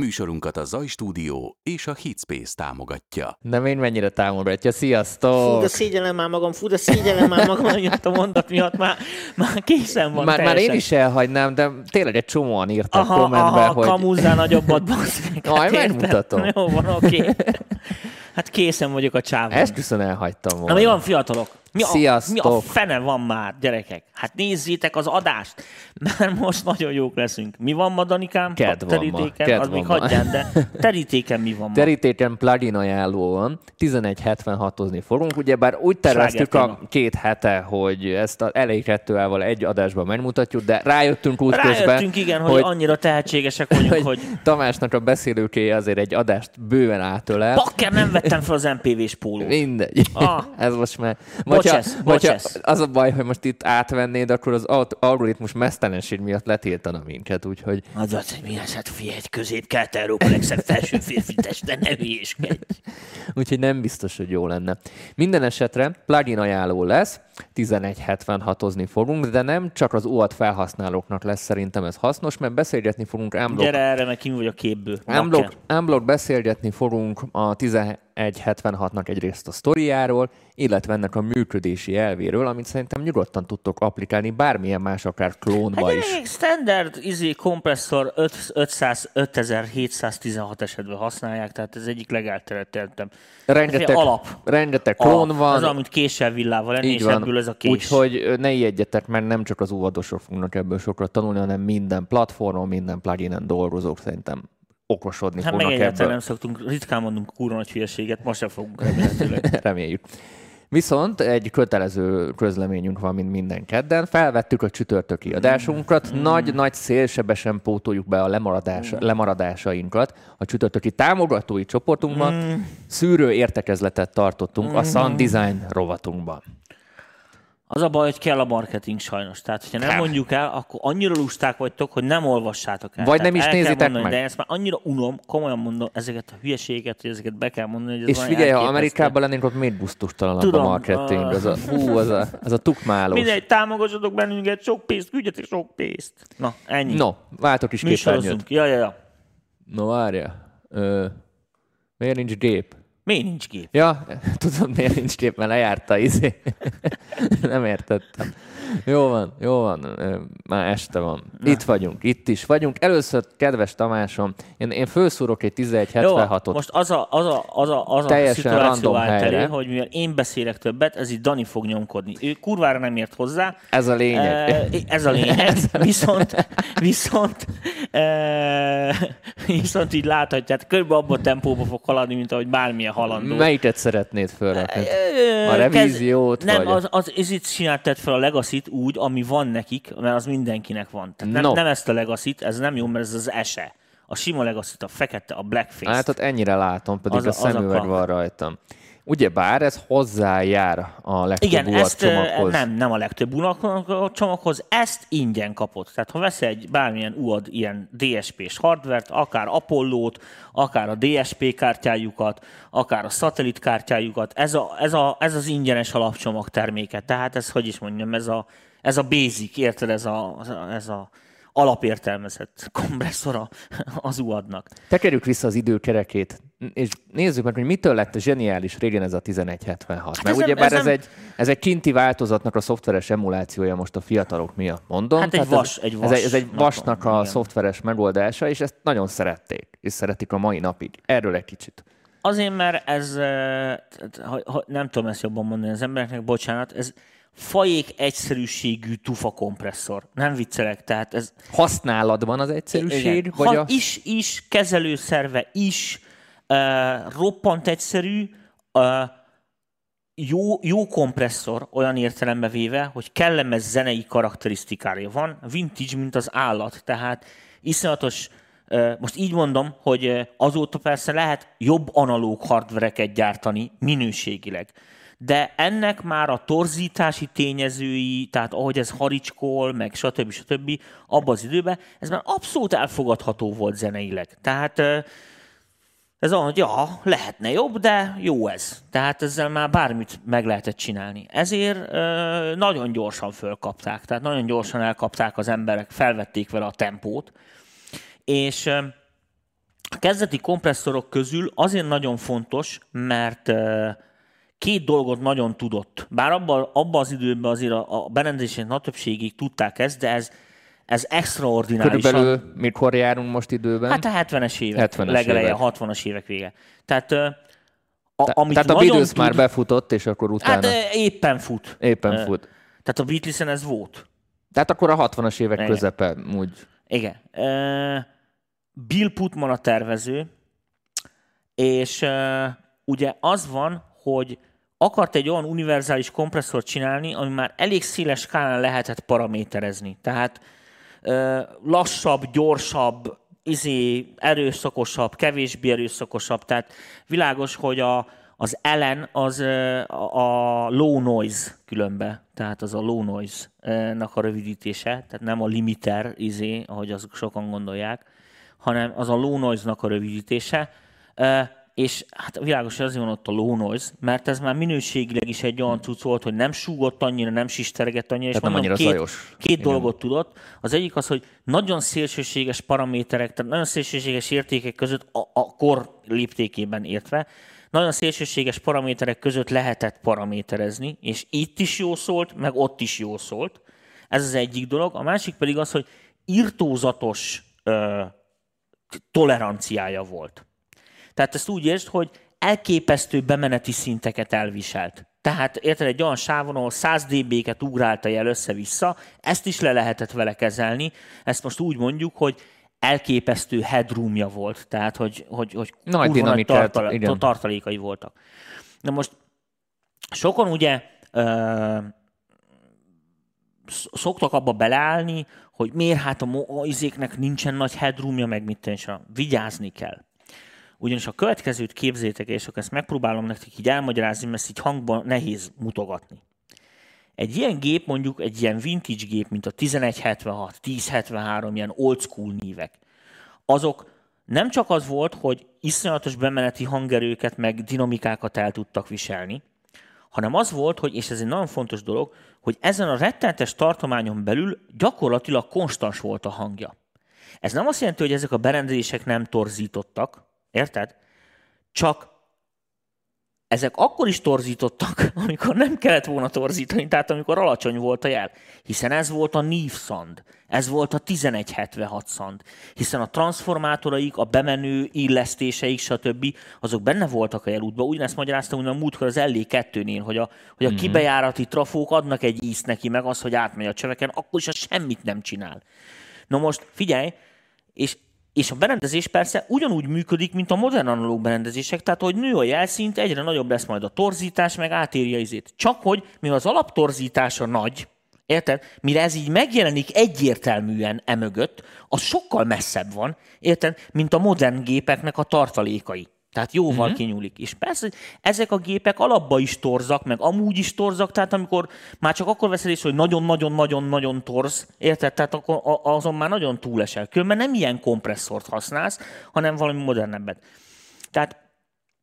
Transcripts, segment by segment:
Műsorunkat a Zaj Stúdió és a Hitspace támogatja. Nem én mennyire támogatja. Sziasztok! Fú, de szégyellem már magam, fú, de szégyellem már magam, miatt a mondat miatt már, már készen van már, már én is elhagynám, de tényleg egy csomóan írtak aha, kommentbe, aha, hogy... kamuzzá nagyobbat, basz meg. Aj, hát megmutatom. Jó van, oké. Okay. Hát készen vagyok a csávon. Ezt viszont elhagytam volna. Na mi van, fiatalok? Mi a, Sziasztok! mi a fene van már, gyerekek? Hát nézzétek az adást, mert most nagyon jók leszünk. Mi van ma, Danikám? Ked a terítéken, Ked az még hagyján, de terítéken mi van ma? Terítéken plugin ajánló van, 11.76-ozni fogunk. Ugyebár úgy terveztük a két hete, hogy ezt az elejé kettővel egy adásban megmutatjuk, de rájöttünk útközben. Rájöttünk, igen, hogy, hogy annyira tehetségesek vagyunk, hogy... hogy... Tamásnak a beszélőkéje azért egy adást bőven átölel. Bakker, nem vettem fel az MPV-s pólót. Mindegy. Ah. Ez most már... Vagy Bocsesz, bocsesz. az a baj, hogy most itt átvennéd, akkor az algoritmus mesztelenség miatt letiltana minket, úgyhogy... Az az, hogy mi az, hát figyelj, egy közép-kelet-európa legszebb felső férfi de ne hülyéskedj. úgyhogy nem biztos, hogy jó lenne. Minden esetre plugin ajánló lesz, 1176-ozni fogunk, de nem csak az UAT felhasználóknak lesz szerintem ez hasznos, mert beszélgetni fogunk Unblock... Gyere erre, meg kim vagy a képből. Unblock, Unblock beszélgetni fogunk a 1176-nak egyrészt a sztoriáról, illetve ennek a működési elvéről, amit szerintem nyugodtan tudtok applikálni bármilyen más, akár klónba hát, is. Standard izé, kompresszor 500, 5716 esetben használják, tehát ez egyik legelterjedtebb. Rengeteg, alap. rengeteg klón alap. van. Az, amit késsel villával lenni, és van. ebből ez a kés. Úgyhogy ne ijedjetek, mert nem csak az óvadosok fognak ebből sokat tanulni, hanem minden platformon, minden pluginen dolgozók szerintem okosodni hát fognak ebből. nem szoktunk, ritkán mondunk kurva nagy hülyeséget, most sem fogunk Reméljük. Viszont egy kötelező közleményünk van, mint minden kedden. Felvettük a csütörtöki adásunkat, mm. nagy-nagy szélsebesen pótoljuk be a lemaradás, mm. lemaradásainkat. A csütörtöki támogatói csoportunkban mm. szűrő értekezletet tartottunk mm. a Sun Design rovatunkban. Az a baj, hogy kell a marketing sajnos. Tehát, hogyha nem mondjuk el, akkor annyira lusták vagytok, hogy nem olvassátok el. Vagy nem is nézitek mondani, meg. De ezt már annyira unom, komolyan mondom, ezeket a hülyeséget, hogy ezeket be kell mondani. Hogy ez És figyelj, ha Amerikában lennénk, ott még busztustalanabb a marketing. Az a, hú, az a, az a tukmálós. Mindegy, támogassatok bennünket, sok pénzt, küldjetek sok pénzt. Na, ennyi. No, váltok is képernyőt. Ja, ja, ja. No, várja. Ö, miért nincs gép? Miért nincs kép? Ja, tudod, miért nincs kép, mert lejárta izé. Nem értettem. Jó van, jó van, már este van. Na. Itt vagyunk, itt is vagyunk. Először, kedves Tamásom, én, én felszúrok egy 1176-ot. most az a, az a, az a, az a szituáció állt hogy mivel én beszélek többet, ez itt Dani fog nyomkodni. Ő kurvára nem ért hozzá. Ez a lényeg. E, ez a lényeg. ez a viszont, viszont, e, viszont így láthatják, körülbelül abban a tempóba fog haladni, mint ahogy bármilyen halandó. Melyiket szeretnéd fölrakni? A revíziót? Nem, vagy? az, az, itt csináltad fel a legacy úgy, ami van nekik, mert az mindenkinek van. Tehát nem, no. nem ezt a legacy ez nem jó, mert ez az ese. A sima legacy a fekete, a blackface. Hát ott ennyire látom, pedig az a, a szemüveg van rajtam. Ugye bár ez hozzájár a legtöbb Igen, ezt csomaghoz. nem, nem a legtöbb csomaghoz, ezt ingyen kapott. Tehát ha vesz egy bármilyen UAD ilyen DSP-s hardvert, akár Apollo-t, akár a DSP kártyájukat, akár a szatellit kártyájukat, ez, a, ez, a, ez az ingyenes alapcsomag terméke. Tehát ez, hogy is mondjam, ez a, ez a basic, érted, ez a, ez a alapértelmezett kompresszora az UAD-nak. Tekerjük vissza az időkerekét, és nézzük meg, hogy mitől lett a zseniális régen ez a 1176. Hát Mert ugye bár ez, ez, egy, ez egy kinti változatnak a szoftveres emulációja most a fiatalok miatt mondom. Hát egy vas, egy vas. Ez egy, ez egy vasnak a igen. szoftveres megoldása, és ezt nagyon szerették, és szeretik a mai napig. Erről egy kicsit. Azért, mert ez, ha, ha, nem tudom ezt jobban mondani az embereknek, bocsánat, ez, fajék egyszerűségű tufa kompresszor. Nem viccelek, tehát ez... Használatban az egyszerűség? Igen. Vagy ha, a... Is, is, kezelőszerve is, uh, roppant egyszerű, uh, jó, jó kompresszor, olyan értelembe véve, hogy kellemes zenei karakterisztikája van, vintage, mint az állat, tehát iszonyatos most így mondom, hogy azóta persze lehet jobb analóg hardvereket gyártani minőségileg de ennek már a torzítási tényezői, tehát ahogy ez haricskol, meg stb. stb. abban az időben, ez már abszolút elfogadható volt zeneileg. Tehát ez olyan, hogy ja, lehetne jobb, de jó ez. Tehát ezzel már bármit meg lehetett csinálni. Ezért nagyon gyorsan fölkapták, tehát nagyon gyorsan elkapták az emberek, felvették vele a tempót, és kezdeti kompresszorok közül azért nagyon fontos, mert ö, két dolgot nagyon tudott. Bár abban abba az időben azért a, a berendezések nagy többségig tudták ezt, de ez, ez extraordinárisan... Körülbelül mikor járunk most időben? Hát a 70-es évek, 70-es legeleje, évek. 60-as évek vége. Tehát, a, Te- amit Tehát a Beatles tud, már befutott, és akkor utána Hát éppen fut. éppen fut. Tehát a Beatlesen ez volt. Tehát akkor a 60-as évek Igen. közepe úgy. Igen. Bill Putman a tervező, és ugye az van, hogy akart egy olyan univerzális kompresszort csinálni, ami már elég széles skálán lehetett paraméterezni. Tehát lassabb, gyorsabb, izé, erőszakosabb, kevésbé erőszakosabb. Tehát világos, hogy a, az ellen az a low noise különbe, tehát az a low noise-nak a rövidítése, tehát nem a limiter, izé, ahogy azok sokan gondolják, hanem az a low noise-nak a rövidítése. És hát világos, hogy azért van ott a low noise, mert ez már minőségileg is egy olyan cucc volt, hogy nem súgott annyira, nem sistergett annyira, és Tehát nem mondom, annyira két, zajos. két Igen. dolgot tudott. Az egyik az, hogy nagyon szélsőséges paraméterek, tehát nagyon szélsőséges értékek között a, a kor léptékében értve, nagyon szélsőséges paraméterek között lehetett paraméterezni, és itt is jó szólt, meg ott is jó szólt. Ez az egyik dolog. A másik pedig az, hogy irtózatos ö, toleranciája volt. Tehát ezt úgy értsd, hogy elképesztő bemeneti szinteket elviselt. Tehát érted, egy olyan sávon, ahol 100 dB-ket ugrálta el össze-vissza, ezt is le lehetett vele kezelni. Ezt most úgy mondjuk, hogy elképesztő headroomja volt, tehát hogy, hogy, hogy Nagy dinamikát, tartala- igen. tartalékai voltak. Na most sokan ugye ö, sz- szoktak abba beleállni, hogy miért hát a, a izéknek nincsen nagy headroomja, meg mit tenni, vigyázni kell. Ugyanis a következőt képzétek, és akkor ezt megpróbálom nektek így elmagyarázni, mert ezt így hangban nehéz mutogatni. Egy ilyen gép, mondjuk egy ilyen vintage gép, mint a 1176, 1073, ilyen old school nívek, azok nem csak az volt, hogy iszonyatos bemeneti hangerőket, meg dinamikákat el tudtak viselni, hanem az volt, hogy, és ez egy nagyon fontos dolog, hogy ezen a rettenetes tartományon belül gyakorlatilag konstans volt a hangja. Ez nem azt jelenti, hogy ezek a berendezések nem torzítottak, érted? Csak ezek akkor is torzítottak, amikor nem kellett volna torzítani, tehát amikor alacsony volt a jel. Hiszen ez volt a NIV szand, ez volt a 1176 szand, hiszen a transformátoraik, a bemenő illesztéseik, stb. azok benne voltak a jelútban. Ugyanezt magyaráztam hogy a múltkor az LE2-nél, hogy a, hogy a mm-hmm. kibejárati trafók adnak egy ízt neki, meg az, hogy átmegy a csöveken, akkor is az semmit nem csinál. Na most figyelj, és és a berendezés persze ugyanúgy működik, mint a modern analóg berendezések, tehát hogy nő a jelszint, egyre nagyobb lesz majd a torzítás, meg átéri a izét. Csak hogy, mivel az alaptorzítása nagy, érted? Mire ez így megjelenik egyértelműen emögött, az sokkal messzebb van, érted? Mint a modern gépeknek a tartalékai. Tehát jóval mm-hmm. kinyúlik. És persze, ezek a gépek alapba is torzak, meg amúgy is torzak, tehát amikor már csak akkor veszed észre, hogy nagyon-nagyon-nagyon-nagyon torz, érted? Tehát akkor azon már nagyon túlesel. Különben nem ilyen kompresszort használsz, hanem valami modernebbet. Tehát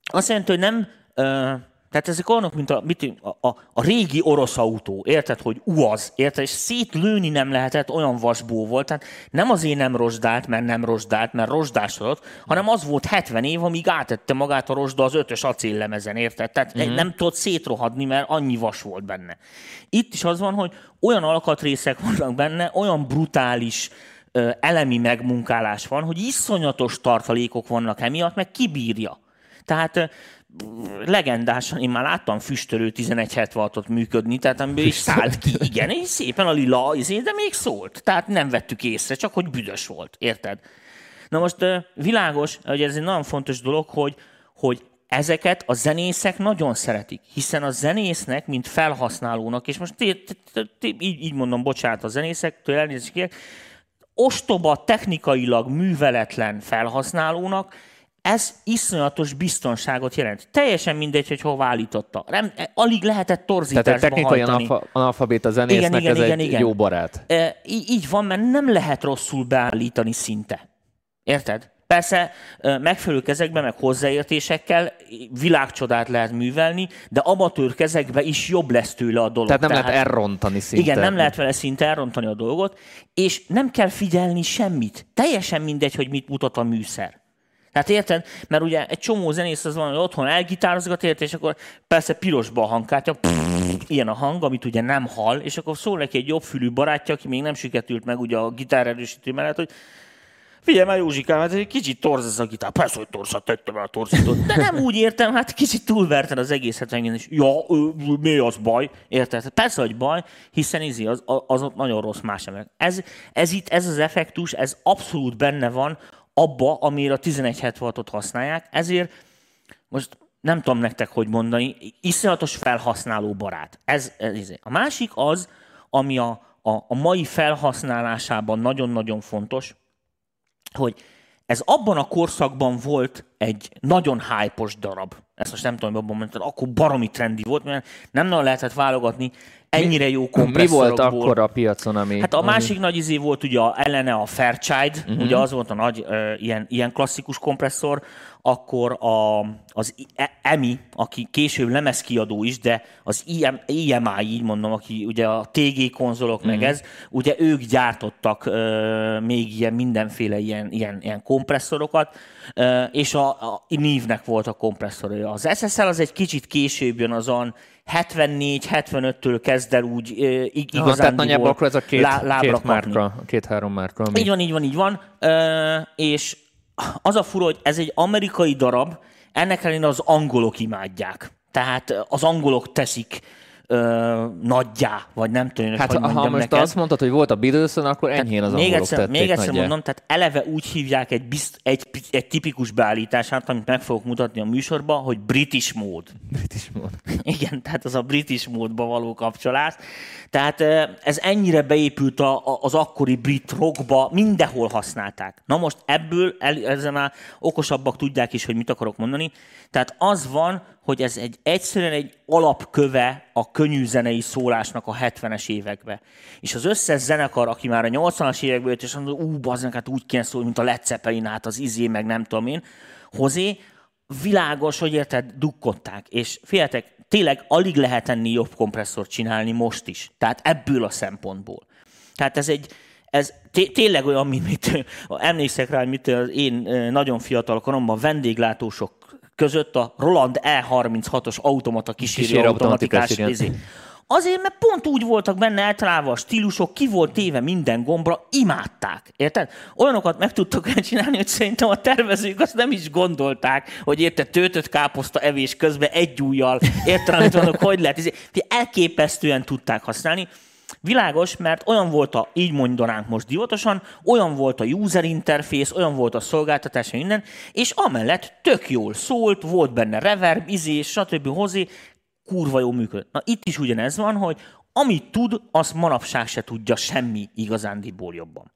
azt jelenti, hogy nem... Ö, tehát ezek olyanok, mint a, mit, a, a, a régi orosz autó, érted, hogy uaz, érted, és szétlőni nem lehetett, olyan vasbó volt, tehát nem azért nem rozsdált, mert nem rozsdált, mert rozsdásodott, hanem az volt 70 év, amíg átette magát a rozsda az ötös acéllemezen, érted? Tehát mm-hmm. nem tudott szétrohadni, mert annyi vas volt benne. Itt is az van, hogy olyan alkatrészek vannak benne, olyan brutális, elemi megmunkálás van, hogy iszonyatos tartalékok vannak emiatt, meg kibírja. Tehát legendásan, én már láttam füstölő 1176-ot működni, tehát amiből is szállt ki, igen, és szépen a lila, izé, de még szólt. Tehát nem vettük észre, csak hogy büdös volt, érted? Na most világos, hogy ez egy nagyon fontos dolog, hogy, hogy ezeket a zenészek nagyon szeretik, hiszen a zenésznek, mint felhasználónak, és most így mondom, bocsánat a zenészektől, elnézést kérek, ostoba, technikailag műveletlen felhasználónak ez iszonyatos biztonságot jelent. Teljesen mindegy, hogy hova állította. Nem, alig lehetett Tehát torzításba egy technikai hajtani. analfa, analfabéta zenésznek Igen, igen, ez igen, egy igen. jó barát. E, így van, mert nem lehet rosszul beállítani szinte. Érted? Persze ö, megfelelő kezekben, meg hozzáértésekkel világcsodát lehet művelni, de amatőr kezekbe is jobb lesz tőle a dolog. Tehát nem lehet elrontani szinte. Igen, nem lehet vele szinte elrontani a dolgot, és nem kell figyelni semmit. Teljesen mindegy, hogy mit mutat a műszer. Tehát érted? Mert ugye egy csomó zenész az van, hogy otthon elgitározgat, érted, és akkor persze pirosba a hangkártya, ilyen a hang, amit ugye nem hall, és akkor szól neki egy jobbfülű barátja, aki még nem siketült meg ugye a gitár erősítő mellett, hogy Figyelj már, Józsikám, hát egy kicsit torz ez a gitár. Persze, hogy torzat tettem el a torzítót. De nem úgy értem, hát kicsit túlverted az egészet megint, és ja, mi az baj? Érted? Persze, hogy baj, hiszen izi, az, az ott nagyon rossz más ember. Ez, ez itt, ez az effektus, ez abszolút benne van abba, amire a 1176-ot használják, ezért most nem tudom nektek, hogy mondani, iszonyatos felhasználó barát. Ez, ez, ez. A másik az, ami a, a, a mai felhasználásában nagyon-nagyon fontos, hogy ez abban a korszakban volt egy nagyon hype darab. Ezt most nem tudom, hogy abban mondtad, akkor baromi trendi volt, mert nem nagyon lehetett válogatni ennyire jó kompresszorokból. Mi volt akkor a piacon, ami... Hát a ami... másik nagy izé volt ugye a ellene a Fairchild, uh-huh. ugye az volt a nagy uh, ilyen, ilyen klasszikus kompresszor, akkor a, az EMI, aki később lemezkiadó is, de az EMI, így mondom, aki ugye a TG konzolok uh-huh. meg mhm. ez, ugye ők gyártottak uh, még ilyen mindenféle ilyen, ilyen, ilyen kompresszorokat, uh, és a, a Neve-nek volt a kompresszorja. Az SSL az egy kicsit később jön azon, 74-75-től kezd el úgy igazán Aha, tehát nagyjából akkor ez a két, lá, két márka, két-három márka. Ami... Így van, így van, így van. Uh, és az a fura, hogy ez egy amerikai darab, ennek ellenére az angolok imádják. Tehát az angolok teszik ö, nagyjá, vagy nem tudom, hát, hogy ha most neked. azt mondtad, hogy volt a Beatles-on, akkor enyhén az még angolok egyszer, Még egyszer nagyjá. mondom, tehát eleve úgy hívják egy, bizt, egy, egy tipikus beállítását, amit meg fogok mutatni a műsorban, hogy British mód. British mód. Igen, tehát az a British módba való kapcsolás. Tehát ez ennyire beépült a, az akkori brit rockba, mindenhol használták. Na most ebből, ezzel már okosabbak tudják is, hogy mit akarok mondani. Tehát az van, hogy ez egy egyszerűen egy alapköve a könnyű zenei szólásnak a 70-es évekbe. És az összes zenekar, aki már a 80-as évekből jött, és mondja, ú, bazdmeg, hát úgy kéne szólni, mint a Led Zeppelin, hát az izé, meg nem tudom én, hozé, világos, hogy érted, dukkották. És figyeljetek, tényleg alig lehet enni jobb kompresszort csinálni most is. Tehát ebből a szempontból. Tehát ez egy, ez tényleg olyan, mint mit, emlékszek rá, mint én nagyon fiatal koromban vendéglátósok között a Roland E36-os automata kísérő automatikás. Izé. Azért, mert pont úgy voltak benne általában a stílusok, ki volt téve minden gombra, imádták. Érted? Olyanokat meg tudtak el csinálni, hogy szerintem a tervezők azt nem is gondolták, hogy érted, töltött káposzta evés közben egy ujjal, érted, amit mondok, hogy lehet. Izé, elképesztően tudták használni. Világos, mert olyan volt a, így mondanánk most divatosan, olyan volt a user interface, olyan volt a szolgáltatás, minden, és amellett tök jól szólt, volt benne reverb, izés, stb. hozzá, kurva jó működött. Na itt is ugyanez van, hogy amit tud, azt manapság se tudja semmi igazándiból jobban.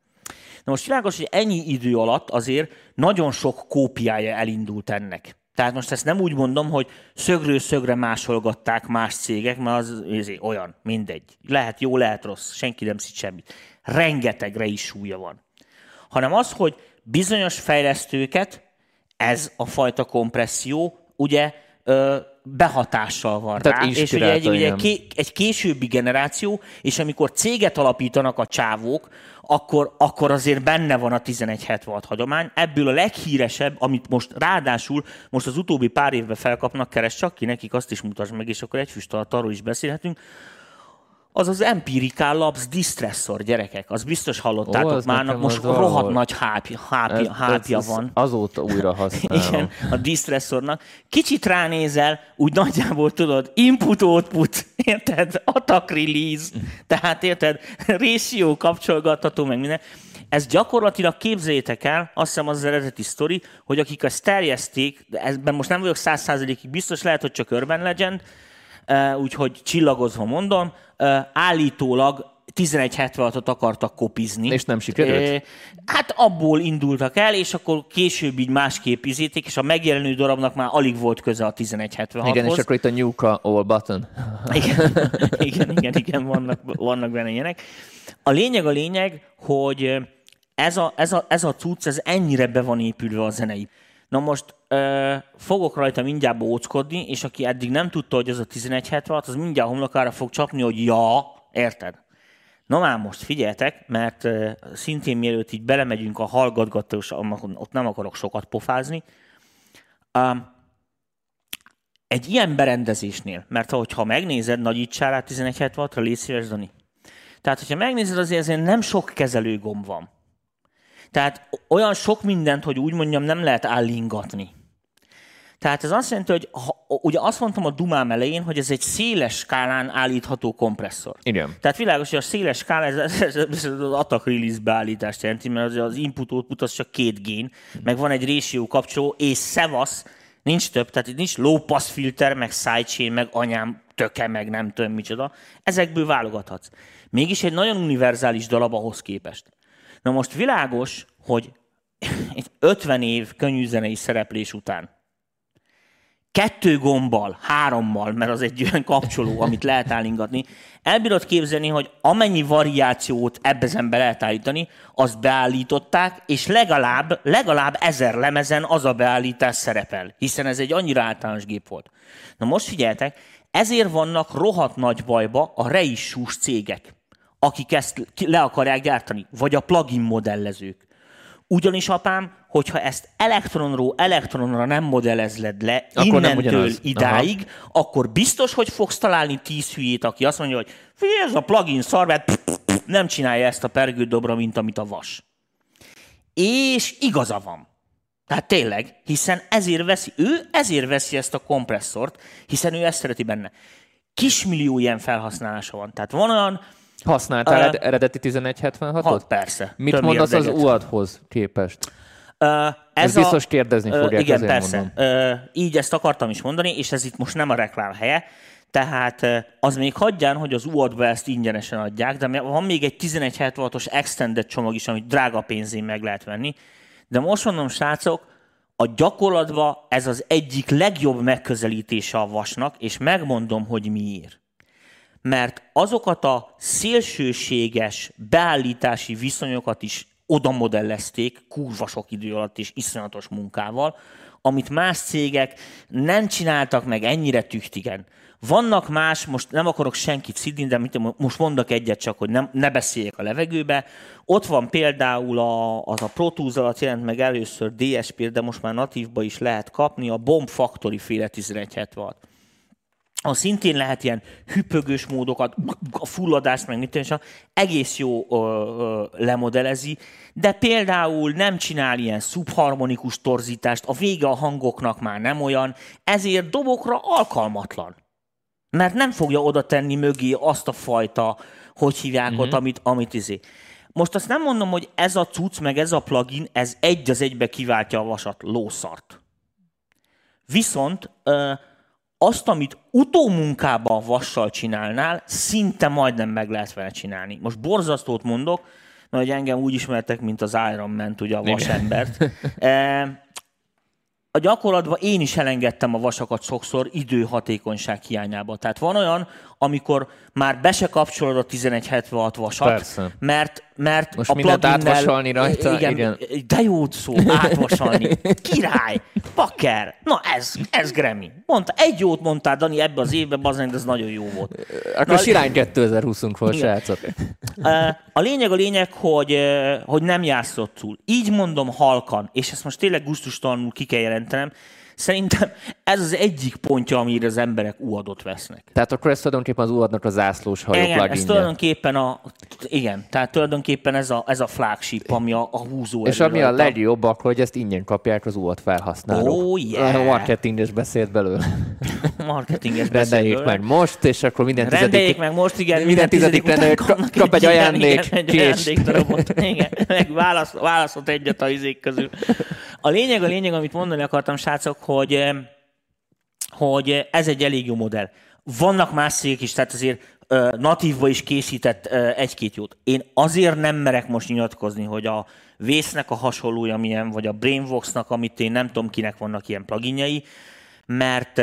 Na most világos, hogy ennyi idő alatt azért nagyon sok kópiája elindult ennek. Tehát most ezt nem úgy mondom, hogy szögről szögre másolgatták más cégek, mert az ezé, olyan, mindegy. Lehet jó, lehet rossz, senki nem szít semmit. Rengetegre is súlya van. Hanem az, hogy bizonyos fejlesztőket ez a fajta kompresszió ugye ö, behatással van Tehát rá. És ugye egy, ugye egy, egy későbbi generáció, és amikor céget alapítanak a csávók, akkor, akkor azért benne van a 1176 hagyomány. Ebből a leghíresebb, amit most ráadásul most az utóbbi pár évben felkapnak, keres csak ki nekik, azt is mutasd meg, és akkor egy füst arról is beszélhetünk, az az Empirical Labs Distressor, gyerekek. Az biztos hallottátok Ó, már, most rohadt nagy hápja, hápja, ez, hápja ez, van. Azóta újra használom. Igen, a Distressornak. Kicsit ránézel, úgy nagyjából tudod, input-output, érted? Attack release, tehát érted? Ratio kapcsolgatható, meg minden. Ez gyakorlatilag képzeljétek el, azt hiszem az, az eredeti sztori, hogy akik ezt terjeszték, de ebben most nem vagyok száz százalékig biztos, lehet, hogy csak Urban Legend, úgyhogy csillagozva mondom, állítólag 1176-ot akartak kopizni. És nem sikerült? Hát abból indultak el, és akkor később így másképp izíték, és a megjelenő darabnak már alig volt köze a 1176-hoz. Igen, és akkor itt a Nuka All Button. igen, igen, igen, igen vannak, vannak benne ilyenek. A lényeg a lényeg, hogy ez a, ez a, ez a cucc, ez ennyire be van épülve a zenei. Na most ö, fogok rajta mindjárt bóckodni, és aki eddig nem tudta, hogy ez a 1176, az mindjárt homlokára fog csapni, hogy ja, érted? Na már most figyeltek, mert uh, szintén mielőtt így belemegyünk a hallgatgatós, ott nem akarok sokat pofázni, um, egy ilyen berendezésnél, mert ahogyha megnézed, nagyítsál rá 1176-ra, légy szíves, Dani. Tehát, hogyha megnézed, azért, azért nem sok kezelőgomb van. Tehát olyan sok mindent, hogy úgy mondjam, nem lehet állingatni. Tehát ez azt jelenti, hogy ha, ugye azt mondtam a dumám elején, hogy ez egy széles skálán állítható kompresszor. Igen. Tehát világos, hogy a széles skálá ez, ez, ez, ez az attack release beállítást jelenti, mert az, az input output az csak két gén, meg van egy ratio kapcsoló, és szevasz, nincs több, tehát itt nincs low pass filter, meg sidechain, meg anyám töke, meg nem tudom micsoda. Ezekből válogathatsz. Mégis egy nagyon univerzális darab ahhoz képest. Na most világos, hogy egy 50 év könnyűzenei szereplés után. Kettő gombbal, hárommal, mert az egy olyan kapcsoló, amit lehet állingatni, elbírod képzelni, hogy amennyi variációt ebben be lehet állítani, azt beállították, és legalább, legalább ezer lemezen az a beállítás szerepel, hiszen ez egy annyira általános gép volt. Na most figyeltek, ezért vannak rohadt nagy bajba a reissús cégek, akik ezt le akarják gyártani, vagy a plugin modellezők. Ugyanis apám, hogyha ezt elektronról elektronra nem modellezled le akkor innentől idáig, Aha. akkor biztos, hogy fogsz találni tíz hülyét, aki azt mondja, hogy figyelj, ez a plugin szar, mert nem csinálja ezt a pergődobra, mint amit a vas. És igaza van. Tehát tényleg, hiszen ezért veszi, ő ezért veszi ezt a kompresszort, hiszen ő ezt szereti benne. Kismillió ilyen felhasználása van. Tehát van olyan, Használtál uh, eredeti 1176-ot? Hat, persze. Mit mondasz az UAD-hoz képest? Uh, ez ez a, biztos kérdezni fogják, uh, Igen, persze. Uh, így ezt akartam is mondani, és ez itt most nem a reklám helye. Tehát az még hagyján, hogy az UAD-ba ezt ingyenesen adják, de van még egy 1176-os extended csomag is, amit drága pénzén meg lehet venni. De most mondom, srácok, a gyakorlatban ez az egyik legjobb megközelítése a vasnak, és megmondom, hogy miért mert azokat a szélsőséges beállítási viszonyokat is oda modellezték kurva sok idő alatt és iszonyatos munkával, amit más cégek nem csináltak meg ennyire tüchtigen. Vannak más, most nem akarok senkit szidni, de most mondok egyet csak, hogy nem, ne beszéljek a levegőbe. Ott van például a, az a Pro Tools alatt jelent meg először DSP, de most már natívba is lehet kapni, a Bomb Factory féle 1176 a szintén lehet ilyen hüpögős módokat, a fulladást, meg mit és egész jó ö, ö, lemodelezi, de például nem csinál ilyen szubharmonikus torzítást, a vége a hangoknak már nem olyan, ezért dobokra alkalmatlan. Mert nem fogja oda tenni mögé azt a fajta, hogy hívják mm-hmm. ott, amit, amit izé. Most azt nem mondom, hogy ez a cucc, meg ez a plugin, ez egy az egybe kiváltja a vasat, lószart. Viszont ö, azt, amit utómunkában vassal csinálnál, szinte majdnem meg lehet vele csinálni. Most borzasztót mondok, mert hogy engem úgy ismertek, mint az Iron Man, ugye a vasembert. e, a gyakorlatban én is elengedtem a vasakat sokszor időhatékonyság hiányába. Tehát van olyan, amikor már be se kapcsolod a 1176 vasat, Persze. mert mert Most a mindent átvasalni rajta. Igen, igen, de jó szó, átvasalni. Király, pakker. Na ez, ez Grammy. Mondta, egy jót mondtál, Dani, ebbe az évben, bazen, ez nagyon jó volt. Akkor Na, sirány 2020-unk volt, srácok. A lényeg a lényeg, hogy, hogy nem játszott túl. Így mondom halkan, és ezt most tényleg gusztustalanul ki kell jelentenem, Szerintem ez az egyik pontja, amire az emberek uadot vesznek. Tehát akkor ez tulajdonképpen az uadnak a zászlós hajó igen, ez tulajdonképpen a, igen, tehát tulajdonképpen ez a, ez a flagship, ami a, a húzó És ami a legjobb, akkor, hogy ezt ingyen kapják az uad felhasználók. Oh, yeah. Marketinges beszélt belőle. marketinges Rendeljék meg most, és akkor minden tizedik... Rendeljék meg most, igen. Minden, tizedik, tizedik kap, kap egy ajándék. Igen, egy ajándékdarabot. Igen, meg választ, választott egyet a izék közül. A lényeg, a lényeg, amit mondani akartam, srácok, hogy, eh, hogy ez egy elég jó modell. Vannak más cégek is, tehát azért uh, natívba is készített egy-két jót. Én azért nem merek most nyilatkozni, hogy a Vésznek a hasonlója milyen, vagy a Brainvox-nak, amit én nem tudom, kinek vannak ilyen pluginjai, mert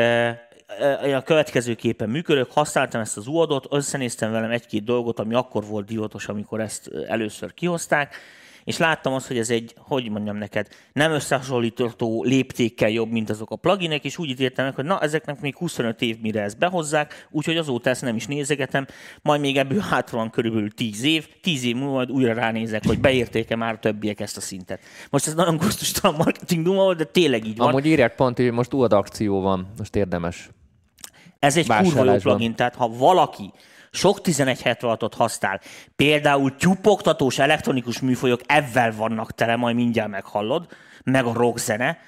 a következőképpen működök, használtam ezt az uadot, összenéztem velem egy-két dolgot, ami akkor volt divatos, amikor ezt először kihozták, és láttam azt, hogy ez egy, hogy mondjam neked, nem összehasonlítható léptékkel jobb, mint azok a pluginek, és úgy ítéltem meg, hogy na, ezeknek még 25 év, mire ezt behozzák, úgyhogy azóta ezt nem is nézegetem, majd még ebből hát van körülbelül 10 év, 10 év múlva majd újra ránézek, hogy beérték-e már többiek ezt a szintet. Most ez nagyon gusztustalan marketing duma volt, de tényleg így van. Amúgy írják pont, hogy most UAD akció van, most érdemes. Ez egy kurva jó plugin, tehát ha valaki sok 1176-ot használ, például tyupogtatós elektronikus műfolyok ebben vannak tele, majd mindjárt meghallod, meg a rockzene,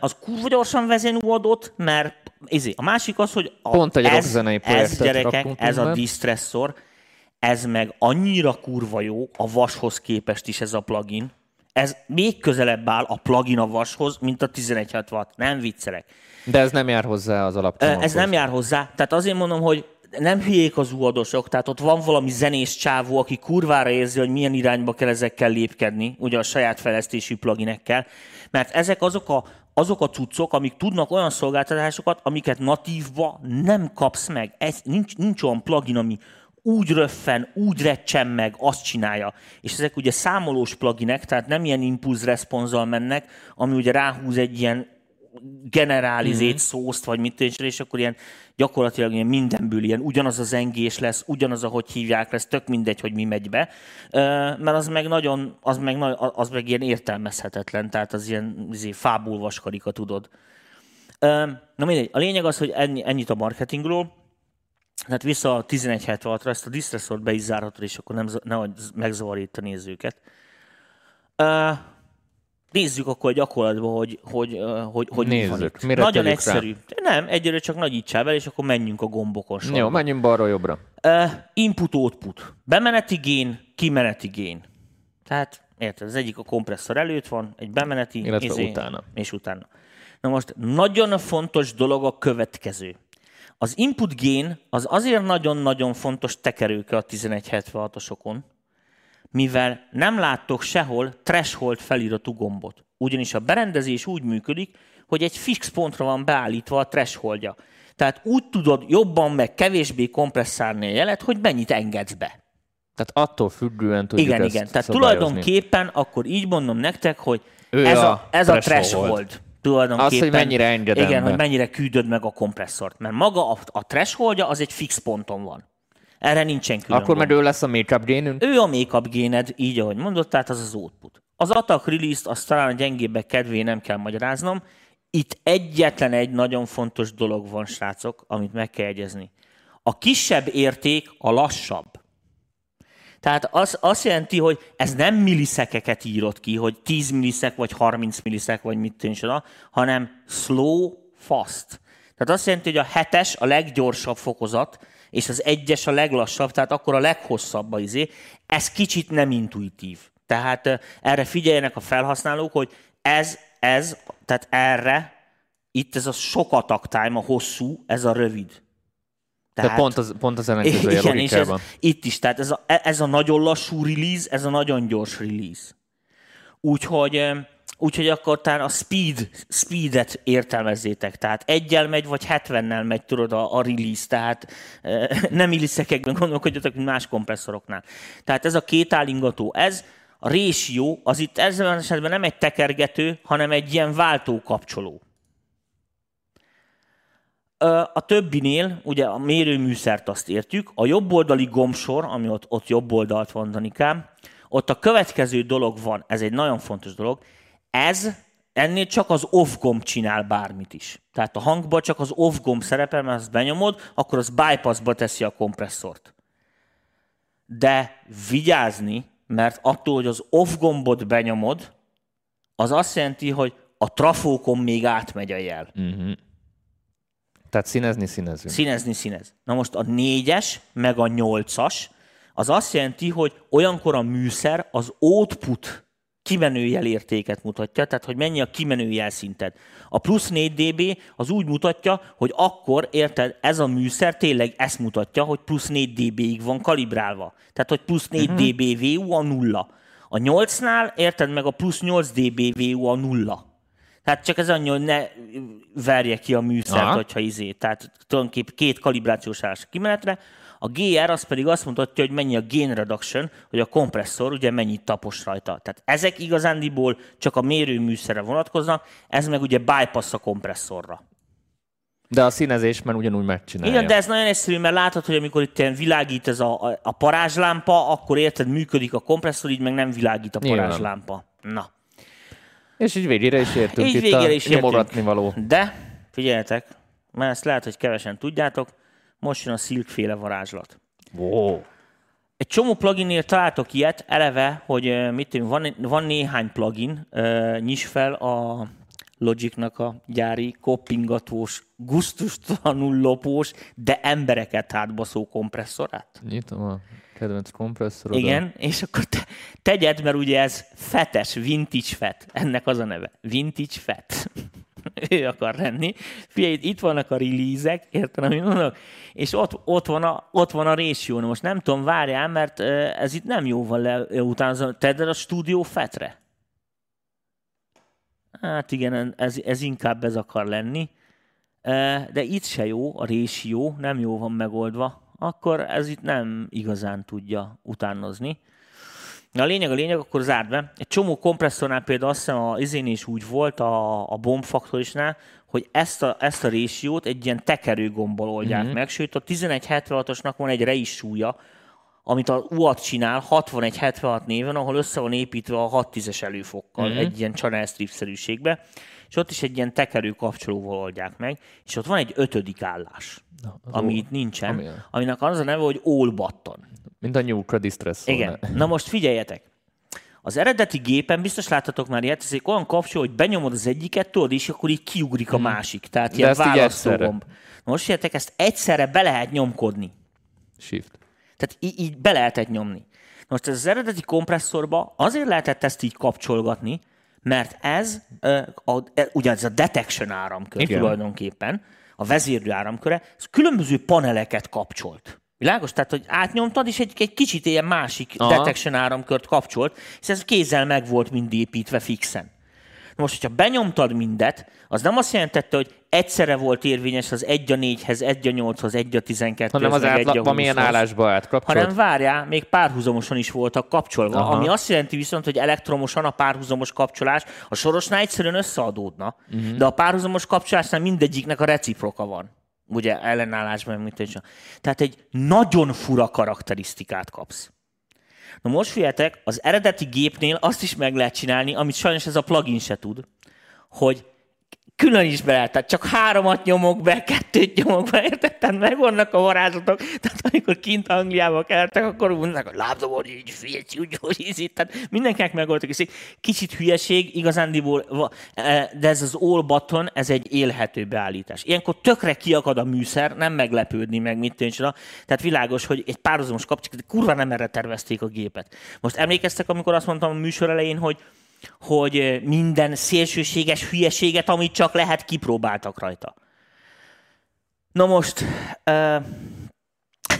az kurva gyorsan vezén uadott, mert izé, a másik az, hogy a, Pont egy ez, ez gyerekek, ez a distressor, ez meg annyira kurva jó a vashoz képest is ez a plugin, ez még közelebb áll a plugin a vashoz, mint a 1166. Nem viccelek. De ez nem jár hozzá az alapcsomaghoz. Ez nem jár hozzá. Tehát azért mondom, hogy nem hülyék az uadosok, tehát ott van valami zenés csávó, aki kurvára érzi, hogy milyen irányba kell ezekkel lépkedni, ugye a saját fejlesztésű pluginekkel, mert ezek azok a, azok a cuccok, amik tudnak olyan szolgáltatásokat, amiket natívba nem kapsz meg. Ez, nincs, nincs olyan plugin, ami úgy röffen, úgy recsen meg, azt csinálja. És ezek ugye számolós pluginek, tehát nem ilyen impulz mennek, ami ugye ráhúz egy ilyen generálizét, mm-hmm. szószt, vagy mit és, és akkor ilyen gyakorlatilag ilyen mindenből ilyen ugyanaz az zengés lesz, ugyanaz, ahogy hívják lesz, tök mindegy, hogy mi megy be, mert az meg nagyon, az meg, az meg ilyen értelmezhetetlen, tehát az ilyen izé, fából vaskarika, tudod. Na mindegy, a lényeg az, hogy ennyi, ennyit a marketingről, tehát vissza a 1176-ra, ezt a distressort be is zárhatod, és akkor nem, nehogy megzavarj itt a nézőket. Nézzük akkor gyakorlatban, hogy, hogy, hogy, hogy Nézzük. Mire Nagyon tegyük rá? egyszerű. Nem, egyre csak nagyítsál el, és akkor menjünk a gombokon sorba. Jó, menjünk balra-jobbra. Uh, input-output. Bemeneti gén, kimeneti gén. Tehát, érted, az egyik a kompresszor előtt van, egy bemeneti, izé, Illetve utána. és utána. Na most nagyon fontos dolog a következő. Az input gén az azért nagyon-nagyon fontos tekerőke a 1176-osokon, mivel nem láttok sehol threshold feliratú gombot. Ugyanis a berendezés úgy működik, hogy egy fix pontra van beállítva a thresholdja. Tehát úgy tudod jobban meg kevésbé kompresszálni a jelet, hogy mennyit engedsz be. Tehát attól függően tudjuk Igen, ezt igen. Tehát szabályozni. tulajdonképpen akkor így mondom nektek, hogy Ő ez a a, ez a threshold. threshold. Tulajdonképpen, Az, hogy mennyire engedem Igen, be. hogy mennyire küldöd meg a kompresszort. Mert maga a, a thresholdja az egy fix ponton van. Erre nincsen külön Akkor meg ő lesz a make-up génünk. Ő a make-up géned, így ahogy mondott, tehát az az output. Az attack release-t azt talán a gyengébbek kedvé nem kell magyaráznom. Itt egyetlen egy nagyon fontos dolog van, srácok, amit meg kell jegyezni. A kisebb érték a lassabb. Tehát az azt jelenti, hogy ez nem millisekeket írott ki, hogy 10 milliszek, vagy 30 milliszek, vagy mit tűncs oda, hanem slow, fast. Tehát azt jelenti, hogy a hetes a leggyorsabb fokozat, és az egyes a leglassabb, tehát akkor a leghosszabb a izé. Ez kicsit nem intuitív. Tehát erre figyeljenek a felhasználók, hogy ez, ez, tehát erre, itt ez a sok attack time, a hosszú, ez a rövid. De pont az, pont az ellenkezője Igen, és ez, itt is, tehát ez a, ez a nagyon lassú release, ez a nagyon gyors release. Úgyhogy, úgyhogy akkor talán a speed, speedet értelmezzétek. Tehát egyel megy, vagy 70-nel megy, tudod, a, a release. Tehát eh, nem millisekekben gondolkodjatok, mint más kompresszoroknál. Tehát ez a két állingató, ez a ratio, az itt ezzel esetben nem egy tekergető, hanem egy ilyen váltókapcsoló. Ö, A többinél, ugye a mérőműszert azt értjük, a jobboldali gombsor, ami ott, ott jobb oldalt van, Danikám, ott a következő dolog van, ez egy nagyon fontos dolog, ez ennél csak az off gomb csinál bármit is. Tehát a hangban csak az off gomb szerepel, mert azt benyomod, akkor az bypassba teszi a kompresszort. De vigyázni, mert attól, hogy az off gombot benyomod, az azt jelenti, hogy a trafókon még átmegy a jel. Tehát színezni színezünk. Színezni színez. Na most a négyes, meg a nyolcas, az azt jelenti, hogy olyankor a műszer az output kimenő jelértéket mutatja, tehát hogy mennyi a kimenő jelszinted. A plusz 4 dB az úgy mutatja, hogy akkor, érted, ez a műszer tényleg ezt mutatja, hogy plusz 4 dB-ig van kalibrálva. Tehát, hogy plusz 4 uh-huh. dB VU a nulla. A 8-nál, érted, meg a plusz 8 dB VU a nulla. Tehát csak ez annyi, hogy ne verje ki a műszert, Aha. hogyha izé. Tehát tulajdonképpen két kalibrációs állás kimenetre. A GR az pedig azt mutatja, hogy mennyi a gain reduction, hogy a kompresszor ugye mennyit tapos rajta. Tehát ezek igazándiból csak a mérőműszerre vonatkoznak, ez meg ugye bypass a kompresszorra. De a színezés már ugyanúgy megcsinálja. Igen, de ez nagyon egyszerű, mert látod, hogy amikor itt ilyen világít ez a, a, a parázslámpa, akkor érted, működik a kompresszor, így meg nem világít a parázslámpa. Na. És így végére is értünk Így itt végére a is értünk. nyomogatni való. De, figyeljetek, mert ezt lehet, hogy kevesen tudjátok, most jön a Silk féle varázslat. Wow. Egy csomó pluginnél találtok ilyet, eleve, hogy mit tudom, van, van néhány plugin, uh, nyis fel a Logicnak a gyári koppingatós, guztustalanul lopós, de embereket átbaszó kompresszorát. Nyitom a kedvenc kompresszorod. Igen, és akkor te, tegyed, mert ugye ez fetes, vintage fet. Ennek az a neve. Vintage fet. ő akar lenni. Figyelj, itt vannak a release-ek, érted, amit mondok? És ott, ott, van a, ott van a ratio. Most nem tudom, várjál, mert ez itt nem jóval le, utána. Tedd el a stúdió fetre. Hát igen, ez, ez inkább ez akar lenni. De itt se jó, a ratio nem jó van megoldva, akkor ez itt nem igazán tudja utánozni. Na a lényeg a lényeg, akkor zárd be. Egy csomó kompresszornál például azt hiszem a izén is úgy volt, a, a Bomb Factorisnál, hogy ezt a, ezt a ratio egy ilyen tekerőgombbal oldják mm-hmm. meg, sőt a 1176-osnak van egy reis súlya, amit a UAT csinál 6176 néven, ahol össze van építve a 610-es előfokkal, Mhm. mm-hmm. egy ilyen channel strip-szerűségbe, és ott is egy ilyen tekerő kapcsolóval oldják meg, és ott van egy ötödik állás, az ami ó- itt nincsen, ami- aminek az a neve, hogy all button. Mint a nyúlkra distress Igen. Na most figyeljetek. Az eredeti gépen biztos láttatok már ilyet, ez egy olyan kapcsoló, hogy benyomod az egyiket, tudod, és akkor így kiugrik a másik. Tehát ilyen így egyszerre. választógomb. Na most figyeljetek, ezt egyszerre be lehet nyomkodni. Shift. Tehát így, így be lehetett nyomni. Na Most ez az eredeti kompresszorba azért lehetett ezt így kapcsolgatni, mert ez ö, a, e, ugye ez a detection áramkör Igen. tulajdonképpen, a vezérlő áramköre, ez különböző paneleket kapcsolt. Világos? Tehát, hogy átnyomtad, és egy, egy kicsit ilyen másik. Aha. detection áramkört kapcsolt, és ez kézzel meg volt mind építve fixen. Most, hogyha benyomtad mindet, az nem azt jelentette, hogy egyszerre volt érvényes az 1 a 4-hez, 1 a 8-hoz, 1 a 12-hez, Hanem az meg 1 a átlagban milyen 20-hoz állásba átkapcsolt. hanem várjál, még párhuzamosan is voltak kapcsolva, Aha. Ami azt jelenti viszont, hogy elektromosan a párhuzamos kapcsolás a sorosnál egyszerűen összeadódna, uh-huh. de a párhuzamos kapcsolásnál mindegyiknek a reciproka van. Ugye ellenállásban, mint is. Tehát egy nagyon fura karakterisztikát kapsz. Na most figyeljetek, az eredeti gépnél azt is meg lehet csinálni, amit sajnos ez a plugin se tud, hogy külön is be lehet, tehát csak háromat nyomok be, kettőt nyomok be, érted? Tehát megvannak a varázslatok. Tehát amikor kint Angliába keltek, akkor úgy mondták, hogy lábdobod így, figyelj, úgy, hogy ízít. Tehát mindenkinek megoldottak. És egy kicsit hülyeség, igazándiból, eh, de ez az all button, ez egy élhető beállítás. Ilyenkor tökre kiakad a műszer, nem meglepődni meg, mit tűncsoda. Tehát világos, hogy egy párhuzamos kapcsolat, kurva nem erre tervezték a gépet. Most emlékeztek, amikor azt mondtam a műsor elején, hogy hogy minden szélsőséges hülyeséget, amit csak lehet, kipróbáltak rajta. Na most,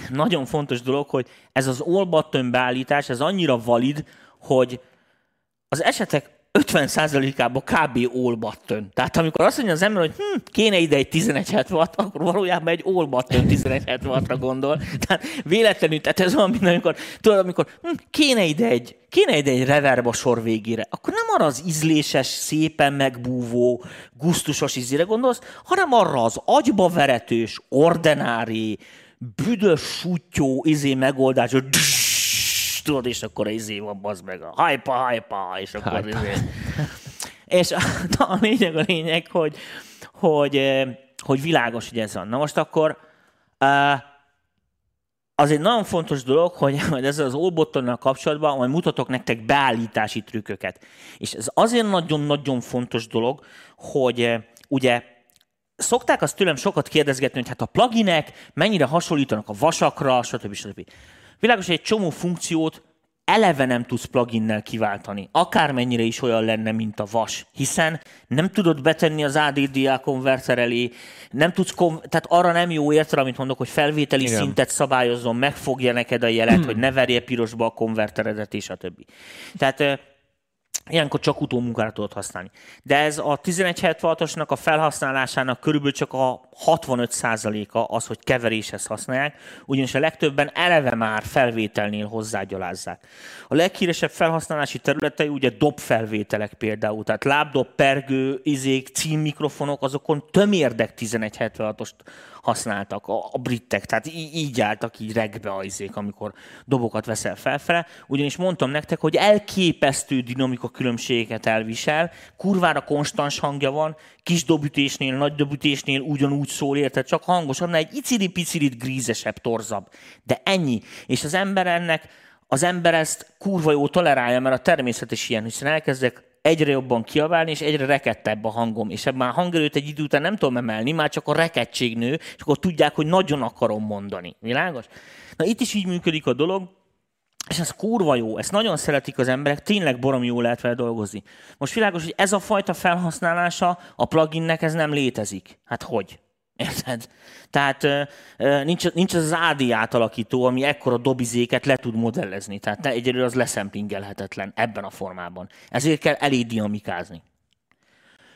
nagyon fontos dolog, hogy ez az button beállítás, ez annyira valid, hogy az esetek 50%-ában kb. all button. Tehát amikor azt mondja az ember, hogy hm, kéne ide egy 1176, akkor valójában egy all button 1176-ra gondol. Tehát véletlenül, tehát ez olyan, mint amikor, tudod, amikor hm, kéne ide egy, kéne ide egy reverb a sor végére, akkor nem arra az ízléses, szépen megbúvó, gusztusos ízére gondolsz, hanem arra az agyba veretős, ordinári, büdös, sutyó izé megoldás, hogy tudod, és akkor izé van, bazd meg a hypa, hypa, és akkor Hypa. izé. És a, a lényeg a lényeg, hogy, hogy, hogy világos, hogy ez van. Na most akkor az egy nagyon fontos dolog, hogy, hogy ezzel az Allbottonnal kapcsolatban majd mutatok nektek beállítási trükköket. És ez azért nagyon-nagyon fontos dolog, hogy ugye szokták azt tőlem sokat kérdezgetni, hogy hát a pluginek mennyire hasonlítanak a vasakra, stb. stb. Világos, hogy egy csomó funkciót eleve nem tudsz pluginnel kiváltani, akármennyire is olyan lenne, mint a vas, hiszen nem tudod betenni az ADDA konverter elé, nem tudsz, kon- tehát arra nem jó érted, amit mondok, hogy felvételi Igen. Szintet szabályozzon, megfogja neked a jelet, hogy ne verje pirosba a konverteredet, és a többi. Tehát Ilyenkor csak utómunkára tudod használni. De ez a 1176-osnak a felhasználásának körülbelül csak a 65%-a az, hogy keveréshez használják, ugyanis a legtöbben eleve már felvételnél hozzágyalázzák. A leghíresebb felhasználási területei ugye dobfelvételek például, tehát lábdob, pergő, izék, címmikrofonok, azokon tömérdek 1176-ost használtak a, a britek, tehát így, így álltak így regbe a izék, amikor dobokat veszel felfele, ugyanis mondtam nektek, hogy elképesztő dinamika különbségeket elvisel, kurvára konstans hangja van, kis dobütésnél, nagy dobütésnél ugyanúgy szól, érted, csak hangosabb, egy iciri-picirit grízesebb, torzabb. De ennyi. És az ember ennek, az ember ezt kurva jó tolerálja, mert a természet is ilyen, hiszen elkezdek egyre jobban kiabálni, és egyre rekettebb a hangom. És ebben a hangerőt egy idő után nem tudom emelni, már csak a rekettség nő, és akkor tudják, hogy nagyon akarom mondani. Világos? Na itt is így működik a dolog, és ez kurva jó, ezt nagyon szeretik az emberek, tényleg borom jó lehet vele dolgozni. Most világos, hogy ez a fajta felhasználása a pluginnek ez nem létezik. Hát hogy? Érted? Tehát nincs, nincs az AD átalakító, ami ekkora dobizéket le tud modellezni. Tehát egyelőre az leszemplingelhetetlen ebben a formában. Ezért kell elég dinamikázni.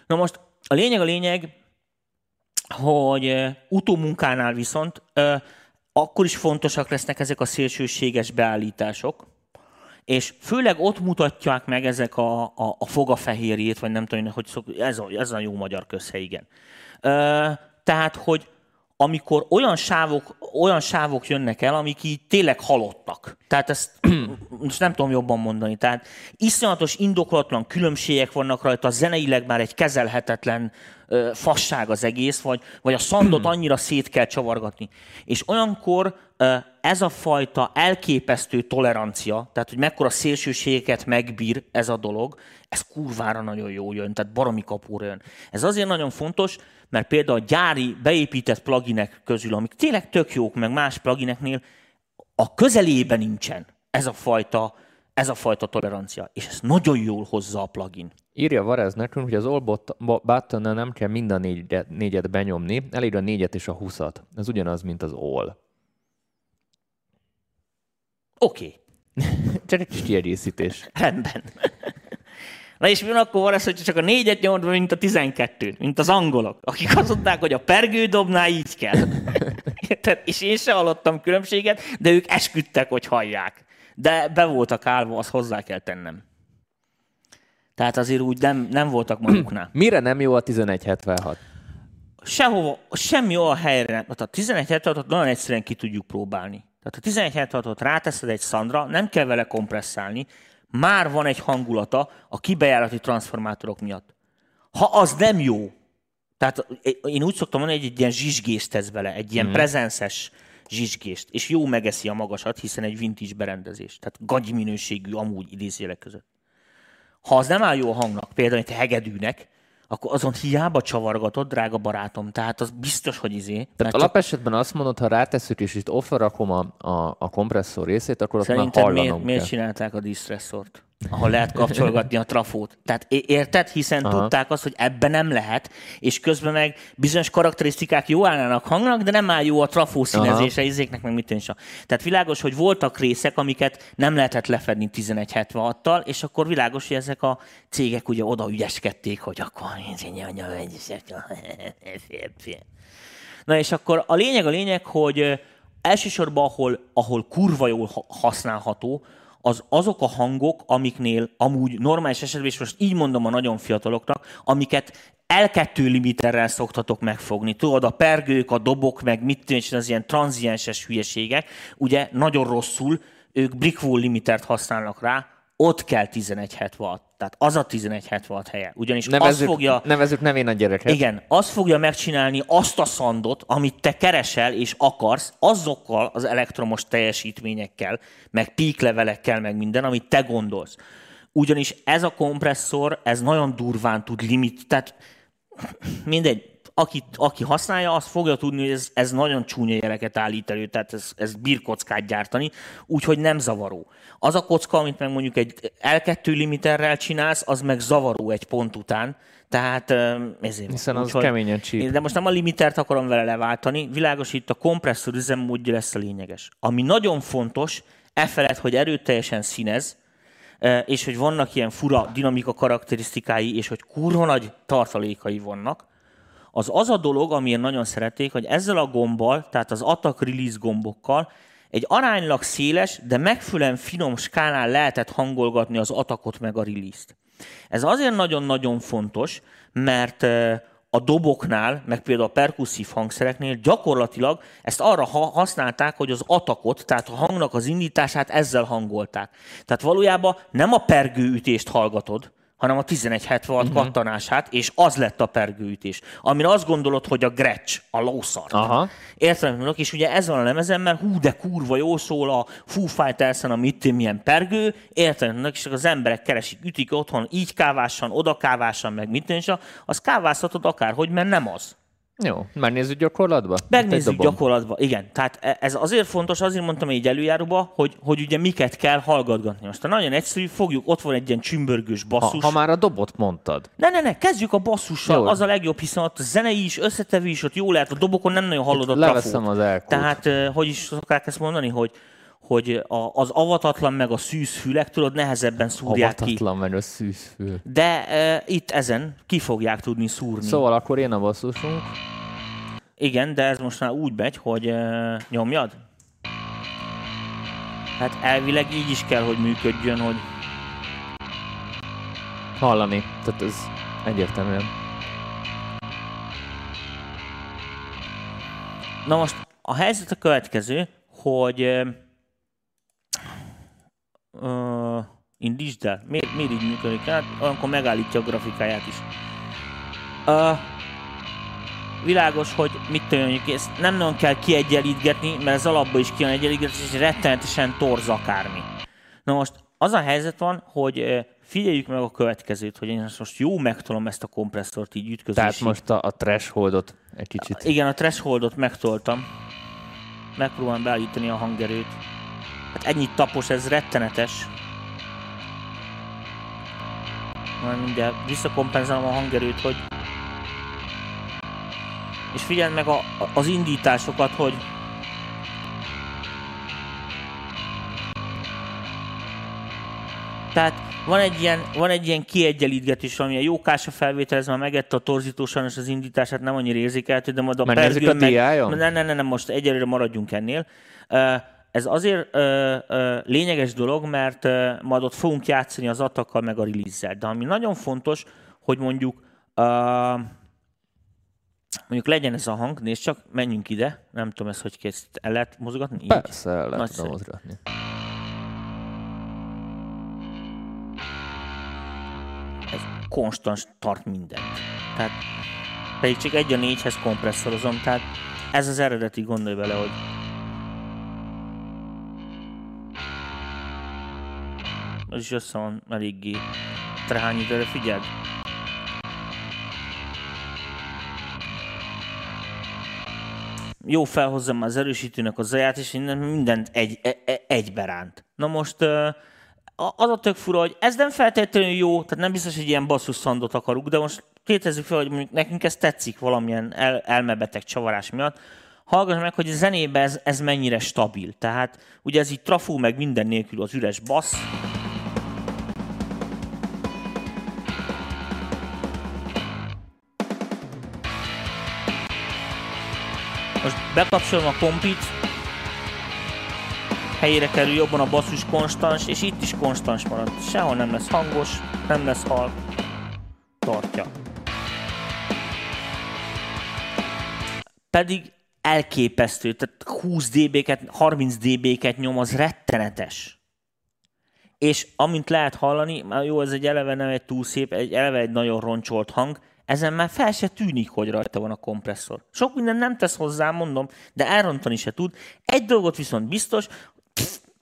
Na most a lényeg a lényeg, hogy utómunkánál viszont akkor is fontosak lesznek ezek a szélsőséges beállítások, és főleg ott mutatják meg ezek a, a, a fogafehérjét, vagy nem tudom, hogy szok, ez, a, ez a jó magyar közhely, igen. Tehát, hogy amikor olyan sávok, olyan sávok jönnek el, amik így tényleg halottak. Tehát ezt most nem tudom jobban mondani. Tehát iszonyatos, indokolatlan különbségek vannak rajta, zeneileg már egy kezelhetetlen ö, fasság az egész, vagy, vagy a szandot annyira szét kell csavargatni. És olyankor ö, ez a fajta elképesztő tolerancia, tehát hogy mekkora szélsőségeket megbír ez a dolog, ez kurvára nagyon jó jön, tehát baromi kapóra jön. Ez azért nagyon fontos, mert például a gyári beépített pluginek közül, amik tényleg tök jók, meg más plugineknél, a közelében nincsen ez a fajta, ez a fajta tolerancia, és ez nagyon jól hozza a plugin. Írja Varez nekünk, hogy az all button nem kell mind a négyet, négyet benyomni, elég a négyet és a huszat. Ez ugyanaz, mint az all. Oké. Okay. Csak egy kis kiegészítés. Rendben. Na és mi van akkor van ez, hogy csak a négyet nyomod, mint a tizenkettőt, mint az angolok, akik azt mondták, hogy a pergődobnál így kell. és én se hallottam különbséget, de ők esküdtek, hogy hallják. De be voltak állva, azt hozzá kell tennem. Tehát azért úgy nem, nem voltak maguknál. Mire nem jó a 1176? Sehova, semmi olyan helyre nem. A 1176-ot nagyon egyszerűen ki tudjuk próbálni. Tehát a 1176-ot ráteszed egy szandra, nem kell vele kompresszálni, már van egy hangulata a kibejárati transformátorok miatt. Ha az nem jó, tehát én úgy szoktam mondani, hogy egy ilyen zsizsgést tesz vele, egy ilyen mm. prezenszes zsizsgést, és jó megeszi a magasat, hiszen egy vintage berendezés. Tehát gagy minőségű amúgy idézélek között. Ha az nem áll jó a hangnak, például egy hegedűnek, akkor azon hiába csavargatod, drága barátom. Tehát az biztos, hogy izé. Tehát alapesetben csak... azt mondod, ha ráteszük és itt offerrakom a, a, a kompresszor részét, akkor azt már hallanom miért, miért csinálták a distresszort? Ahol lehet kapcsolgatni a trafót. Tehát érted? Hiszen Aha. tudták azt, hogy ebben nem lehet, és közben meg bizonyos karakterisztikák jó állnának hangnak, de nem áll jó a trafó színezése, izéknek meg mit is. Tehát világos, hogy voltak részek, amiket nem lehetett lefedni 1176-tal, és akkor világos, hogy ezek a cégek ugye oda ügyeskedték, hogy akkor Na és akkor a lényeg a lényeg, hogy elsősorban, ahol, ahol kurva jól használható, az azok a hangok, amiknél amúgy normális esetben, és most így mondom a nagyon fiataloknak, amiket L2 limiterrel szoktatok megfogni. Tudod, a pergők, a dobok, meg mit tűnik, az ilyen tranzienses hülyeségek, ugye nagyon rosszul, ők Brickwall limitert használnak rá, ott kell 1176. Tehát az a 1176 helye. Ugyanis nevezzük, azt fogja... Nevezzük nevén a gyereket. Igen, azt fogja megcsinálni azt a szandot, amit te keresel és akarsz, azokkal az elektromos teljesítményekkel, meg píklevelekkel, meg minden, amit te gondolsz. Ugyanis ez a kompresszor, ez nagyon durván tud limit, tehát mindegy, aki, aki használja, az fogja tudni, hogy ez, ez nagyon csúnya jeleket állít elő, tehát ez, ez bír kockát gyártani, úgyhogy nem zavaró. Az a kocka, amit meg mondjuk egy L2 limiterrel csinálsz, az meg zavaró egy pont után, tehát ezért. Hiszen az úgy, keményen csíp. De most nem a limitert akarom vele leváltani, világos itt a kompresszor üzemmódja lesz a lényeges. Ami nagyon fontos, e felett, hogy erőteljesen színez, és hogy vannak ilyen fura dinamika karakterisztikái, és hogy kurva nagy tartalékai vannak, az az a dolog, amiért nagyon szerették, hogy ezzel a gombbal, tehát az attack release gombokkal egy aránylag széles, de megfelelően finom skálán lehetett hangolgatni az atakot meg a release-t. Ez azért nagyon-nagyon fontos, mert a doboknál, meg például a perkusszív hangszereknél gyakorlatilag ezt arra használták, hogy az atakot, tehát a hangnak az indítását ezzel hangolták. Tehát valójában nem a pergőütést hallgatod, hanem a 1176 uh-huh. kattanását, és az lett a pergőütés. Amire azt gondolod, hogy a Gretsch, a lószart. Aha. Értem, és ugye ez van a lemezen, mert hú, de kurva jó szól a Foo Fighters-en, a mit milyen pergő, értem, és az emberek keresik, ütik otthon, így kávásan, oda kávásan, meg mit és az kávázhatod akárhogy, mert nem az. Jó, megnézzük gyakorlatba? Megnézzük gyakorlatba, igen. Tehát e- ez azért fontos, azért mondtam így előjáróba, hogy, hogy ugye miket kell hallgatgatni. Most nagyon egyszerű, fogjuk, ott van egy ilyen csümbörgős basszus. Ha, ha már a dobot mondtad. Ne, ne, ne, kezdjük a basszussal, Jó. az a legjobb, hiszen ott a zenei is, összetevő is, ott jó lehet, a dobokon nem nagyon hallod a Leveszem az elkút. Tehát, hogy is szokták ezt mondani, hogy hogy a, az avatatlan meg a szűzfülek, tudod, nehezebben szúrják avatatlan ki. Avatatlan meg a szűzfül. De e, itt ezen ki fogják tudni szúrni. Szóval akkor én a basszusunk. Igen, de ez most már úgy megy, hogy uh, nyomjad? Hát elvileg így is kell, hogy működjön, hogy... Hallani. Tehát ez egyértelműen. Na most a helyzet a következő, hogy uh, indítsd el. Miért, miért így működik? Hát olyankor megállítja a grafikáját is. Uh, világos, hogy mit tudjuk, ezt nem nagyon kell kiegyenlítgetni, mert az alapban is kijön egyenlítgetni, és rettenetesen torz akármi. Na most az a helyzet van, hogy figyeljük meg a következőt, hogy én most jó megtolom ezt a kompresszort így ütközési. Tehát most a, a thresholdot egy kicsit. Igen, a thresholdot megtoltam. Megpróbálom beállítani a hangerőt. Hát ennyit tapos, ez rettenetes. Majd mindjárt visszakompenzálom a hangerőt, hogy és figyeld meg a, az indításokat, hogy Tehát van egy ilyen, van egy ilyen kiegyenlítgetés, ami a jókás a felvételezve, már megette a torzító sajnos az indítását, nem annyira érzékelhető, de majd a pergő a meg... Nem, nem, nem, nem, most egyelőre maradjunk ennél. Ez azért lényeges dolog, mert majd ott fogunk játszani az atakkal meg a release De ami nagyon fontos, hogy mondjuk Mondjuk legyen ez a hang, nézd csak, menjünk ide. Nem tudom ezt, hogy kész, el lehet mozgatni? Így? Persze, el lehet tudom mozgatni. Ez konstans tart mindent. Tehát pedig csak egy a négyhez kompresszorozom, tehát ez az eredeti, gondolj bele, hogy ez is össze van eléggé trehányi, de figyeld, jó felhozzam az erősítőnek a zaját, és minden, mindent egy, e, e, egybe ránt. Na most az a tök fura, hogy ez nem feltétlenül jó, tehát nem biztos, hogy ilyen basszus szandot akarunk, de most tétezzük fel, hogy mondjuk nekünk ez tetszik valamilyen el, elmebeteg csavarás miatt, hallgass meg, hogy a zenében ez, ez mennyire stabil. Tehát ugye ez így trafó meg minden nélkül az üres bassz, Most bekapcsolom a kompit, helyére kerül jobban a basszus konstans, és itt is konstans marad. Sehol nem lesz hangos, nem lesz hal. Tartja. Pedig elképesztő, tehát 20 dB-ket, 30 dB-ket nyom, az rettenetes. És amint lehet hallani, jó, ez egy eleve nem egy túl szép, egy eleve egy nagyon roncsolt hang, ezen már fel se tűnik, hogy rajta van a kompresszor. Sok minden nem tesz hozzá, mondom, de elrontani se tud. Egy dolgot viszont biztos,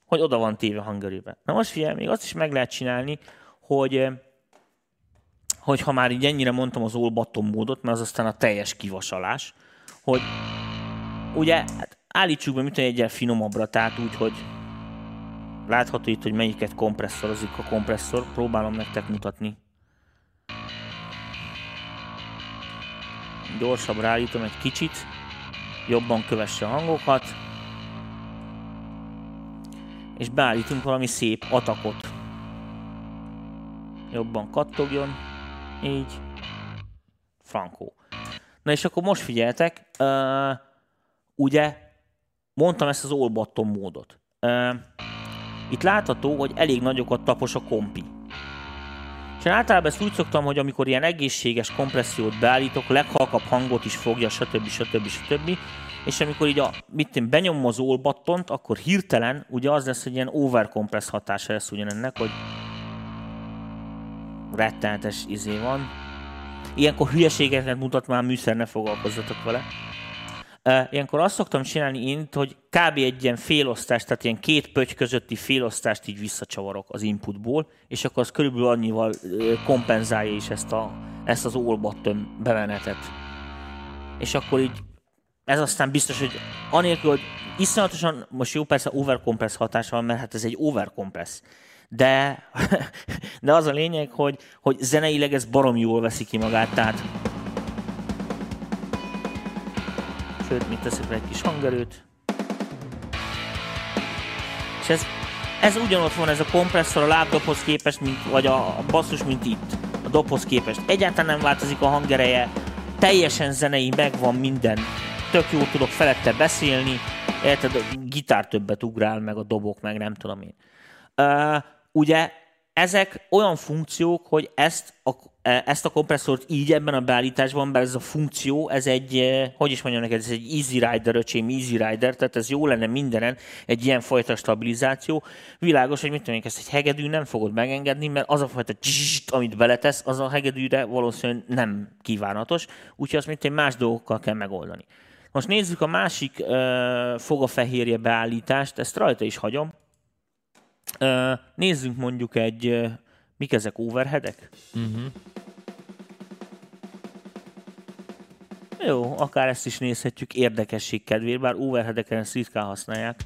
hogy oda van téve hangerőbe. Na most figyelj, még azt is meg lehet csinálni, hogy eh, hogy ha már így ennyire mondtam az all bottom módot, mert az aztán a teljes kivasalás, hogy ugye hát állítsuk be, mint egy finomabbra, tehát úgy, hogy látható itt, hogy melyiket kompresszorozik a kompresszor, próbálom nektek mutatni. Gyorsabb állítom egy kicsit, jobban kövesse a hangokat, és beállítunk valami szép atakot. Jobban kattogjon, így, frankó. Na és akkor most figyeltek, uh, ugye mondtam ezt az all módot. Uh, itt látható, hogy elég nagyokat tapos a kompi. És általában ezt úgy szoktam, hogy amikor ilyen egészséges kompressziót beállítok, leghalkabb hangot is fogja, stb. stb. stb. És amikor így a, mit én, benyomom az all akkor hirtelen ugye az lesz, hogy ilyen overcompress hatása lesz ugyanennek, hogy rettenetes izé van. Ilyenkor hülyeségeket mutat már műszer, ne foglalkozzatok vele. Ilyenkor azt szoktam csinálni én, hogy kb. egy ilyen félosztást, tehát ilyen két pöty közötti félosztást így visszacsavarok az inputból, és akkor az körülbelül annyival kompenzálja is ezt, a, ezt az all button bemenetet. És akkor így ez aztán biztos, hogy anélkül, hogy iszonyatosan, most jó persze overcompress hatása van, mert hát ez egy overcompress. De, de az a lényeg, hogy, hogy zeneileg ez barom jól veszi ki magát, tehát sőt, mit teszek egy kis hangerőt. És ez, ez ugyanott van ez a kompresszor a lábdobhoz képest, mint, vagy a, a basszus, mint itt, a dobhoz képest. Egyáltalán nem változik a hangereje, teljesen zenei, megvan minden. Tök jól tudok felette beszélni, érted, a gitár többet ugrál, meg a dobok, meg nem tudom én. Uh, ugye ezek olyan funkciók, hogy ezt a, ezt a kompresszort így ebben a beállításban, mert ez a funkció, ez egy, e, hogy is mondjam neked, ez egy Easy Rider, öcsém, Easy Rider, tehát ez jó lenne mindenen, egy ilyen fajta stabilizáció. Világos, hogy mit tudom ezt egy hegedű nem fogod megengedni, mert az a fajta csizst, amit beletesz, az a hegedűre valószínűleg nem kívánatos, úgyhogy azt mint más dolgokkal kell megoldani. Most nézzük a másik uh, fogafehérje beállítást, ezt rajta is hagyom, Nézzünk mondjuk egy, mik ezek overheadek? Uh-huh. Jó, akár ezt is nézhetjük érdekesség kedvéért, bár overheadeken ezt ritkán használják.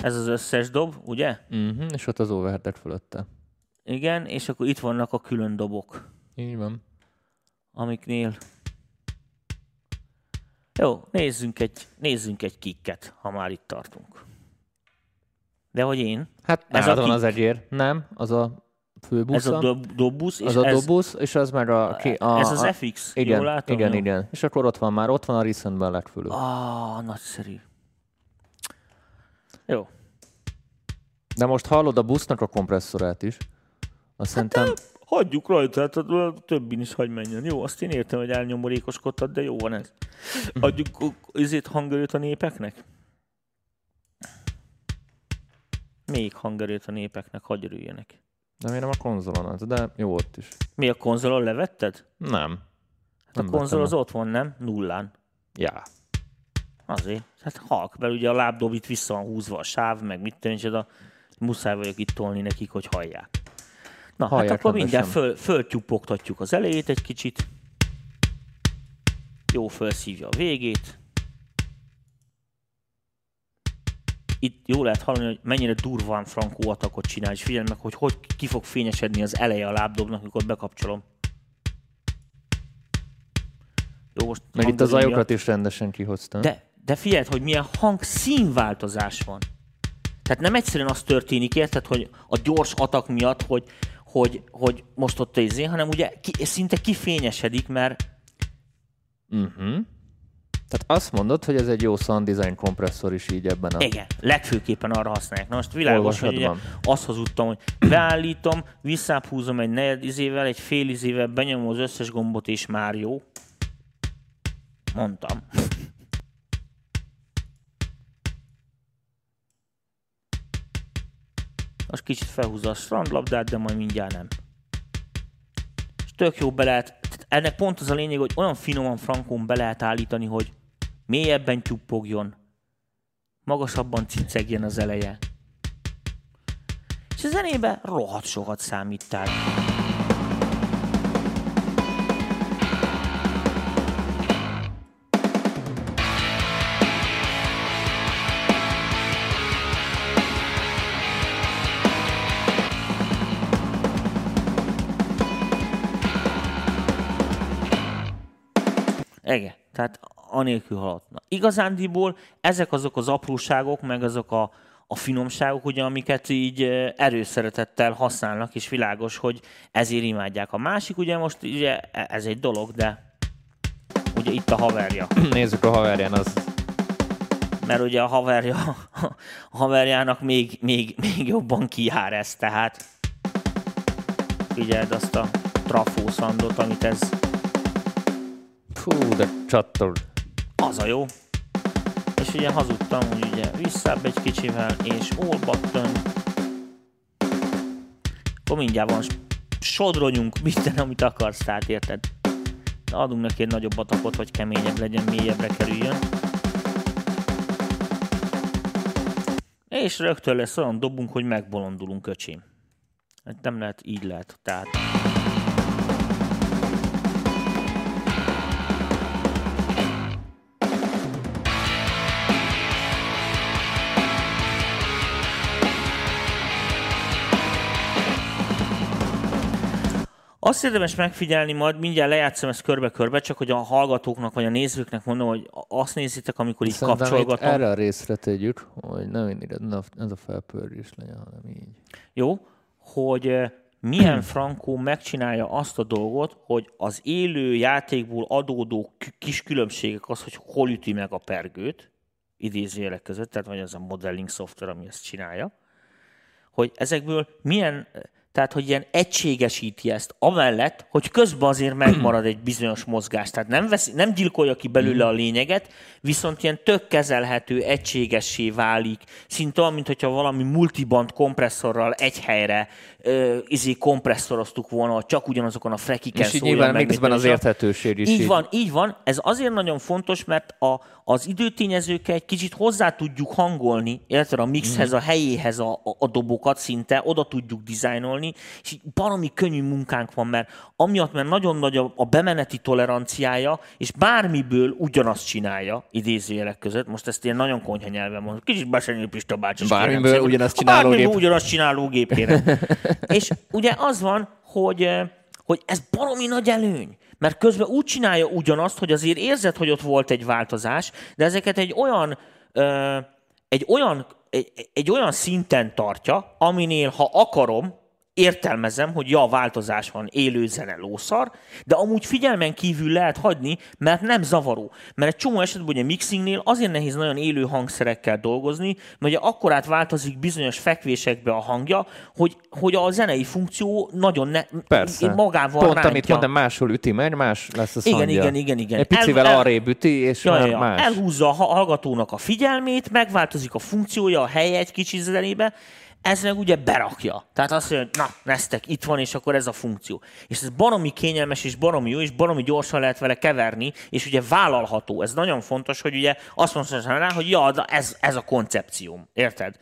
Ez az összes dob, ugye? Uh-huh, és ott az overheadek fölötte. Igen, és akkor itt vannak a külön dobok. Így van. Amiknél... Jó, nézzünk egy, nézzünk egy kikket, ha már itt tartunk. De hogy én? Hát ez a van az egyér. Nem, az a főbusz. Ez a dob- dobusz. És az a dobusz, és az meg a... Ki, a ez az FX, igen, jól látom? Igen, jó? igen. És akkor ott van már, ott van a recentben legfölül. Ah, nagyszerű. Jó. De most hallod a busznak a kompresszorát is. Azt hát szerintem... Hagyjuk rajta, hát a többin is hagy menjen. Jó, azt én értem, hogy elnyomorékoskodtad, de jó van ez. Adjuk izét hangerőt a népeknek? még hangerőt a népeknek, hagy örüljenek. De miért nem a konzolon az, de jó ott is. Mi a konzolon levetted? Nem. Hát nem a konzol az ott van, nem? Nullán. Ja. Azért. Hát halk, mert ugye a lábdob itt vissza van húzva a sáv, meg mit tűncs, a muszáj vagyok itt tolni nekik, hogy hallják. Na, hallják hát akkor mindjárt föl, föltyupogtatjuk az elejét egy kicsit. Jó felszívja a végét. Itt jó lehet hallani, hogy mennyire durván frankó atakot csinál, és figyelj meg, hogy hogy ki fog fényesedni az eleje a lábdobnak, amikor bekapcsolom. Jó, most Meg itt az ajokat is rendesen kihoztam. De, de figyelj, hogy milyen hangszínváltozás van. Tehát nem egyszerűen az történik, érted, hogy a gyors atak miatt, hogy, hogy, hogy most ott izé, hanem ugye ki, szinte kifényesedik, mert uh-huh. Tehát azt mondod, hogy ez egy jó sound design kompresszor is így ebben a... Igen, legfőképpen arra használják. Na most világos, hogy ugye azt hazudtam, hogy beállítom, visszáphúzom egy negyed izével, egy fél izével, benyomom az összes gombot, és már jó. Mondtam. Most kicsit felhúzza a strandlabdát, de majd mindjárt nem. És tök jó be lehet ennek pont az a lényeg, hogy olyan finoman frankon be lehet állítani, hogy mélyebben tyuppogjon, magasabban cicegjen az eleje. És a zenébe rohadt sokat számítál. Igen, tehát anélkül haladna. Igazándiból ezek azok az apróságok, meg azok a, a finomságok, ugye, amiket így erőszeretettel használnak, és világos, hogy ezért imádják. A másik ugye most ugye e, ez egy dolog, de itt a haverja. Nézzük a haverján, az Mert ugye a haverja, a haverjának még, még, még jobban kijár ez, tehát figyeld azt a trafószandot, amit ez Fú, de csattol. Az a jó. És ugye hazudtam, hogy ugye visszább egy kicsivel, és all button. Akkor mindjárt van sodronyunk, minden, amit akarsz, tehát érted? De adunk neki egy nagyobb atakot, hogy keményebb legyen, mélyebbre kerüljön. És rögtön lesz olyan dobunk, hogy megbolondulunk, öcsém. Hát nem lehet, így lehet. Tehát Azt érdemes megfigyelni, majd mindjárt lejátszom ezt körbe-körbe, csak hogy a hallgatóknak vagy a nézőknek mondom, hogy azt nézitek, amikor így Szerintem itt kapcsolgatom. erre a részre tegyük, hogy nem mindig ez a felpörgés legyen, hanem így. Jó, hogy milyen Frankó megcsinálja azt a dolgot, hogy az élő játékból adódó kis különbségek az, hogy hol üti meg a pergőt, idézőjelek között, tehát vagy az a modelling szoftver, ami ezt csinálja, hogy ezekből milyen, tehát hogy ilyen egységesíti ezt, amellett, hogy közben azért megmarad egy bizonyos mozgás. Tehát nem, vesz, nem gyilkolja ki belőle a lényeget, viszont ilyen tök kezelhető, egységessé válik, szinte olyan, mintha valami multiband kompresszorral egy helyre ö, izé kompresszoroztuk volna, csak ugyanazokon a frekiken És így nyilván mint az érthetőség is. így így- van, így van. Ez azért nagyon fontos, mert a, az időtényezőkkel egy kicsit hozzá tudjuk hangolni, illetve a mixhez, Mhm. a helyéhez a, a, a dobokat szinte, oda tudjuk dizájnolni, és így baromi könnyű munkánk van, mert amiatt, mert nagyon nagy a, a bemeneti toleranciája, és bármiből ugyanazt csinálja, idézőjelek között, most ezt ilyen nagyon konyha nyelven mondom, kicsit Besenyő Pista bácsi. Bármiből ugyanazt csináló Bármiből gép. ugyanazt csináló gép kérem. és ugye az van, hogy, hogy ez baromi nagy előny. Mert közben úgy csinálja ugyanazt, hogy azért érzed, hogy ott volt egy változás, de ezeket egy olyan, egy olyan, egy, egy olyan szinten tartja, aminél, ha akarom, értelmezem, hogy ja, változás van, élő zene, lószar, de amúgy figyelmen kívül lehet hagyni, mert nem zavaró. Mert egy csomó esetben ugye mixingnél azért nehéz nagyon élő hangszerekkel dolgozni, mert ugye akkorát változik bizonyos fekvésekbe a hangja, hogy, hogy a zenei funkció nagyon ne, Persze. magával Pont rántja. amit mondtam, máshol üti meg, más lesz a Igen, szandja. igen, igen, igen. Egy picivel El- el- arrébb üti, és Ja, már ja, más. Elhúzza a ha- hallgatónak a figyelmét, megváltozik a funkciója, a helye egy kicsi zenébe, ez meg ugye berakja. Tehát azt mondja, hogy na, neztek, itt van, és akkor ez a funkció. És ez baromi kényelmes, és baromi jó, és baromi gyorsan lehet vele keverni, és ugye vállalható. Ez nagyon fontos, hogy ugye azt mondja rá, hogy ja, de ez, ez a koncepcióm. Érted?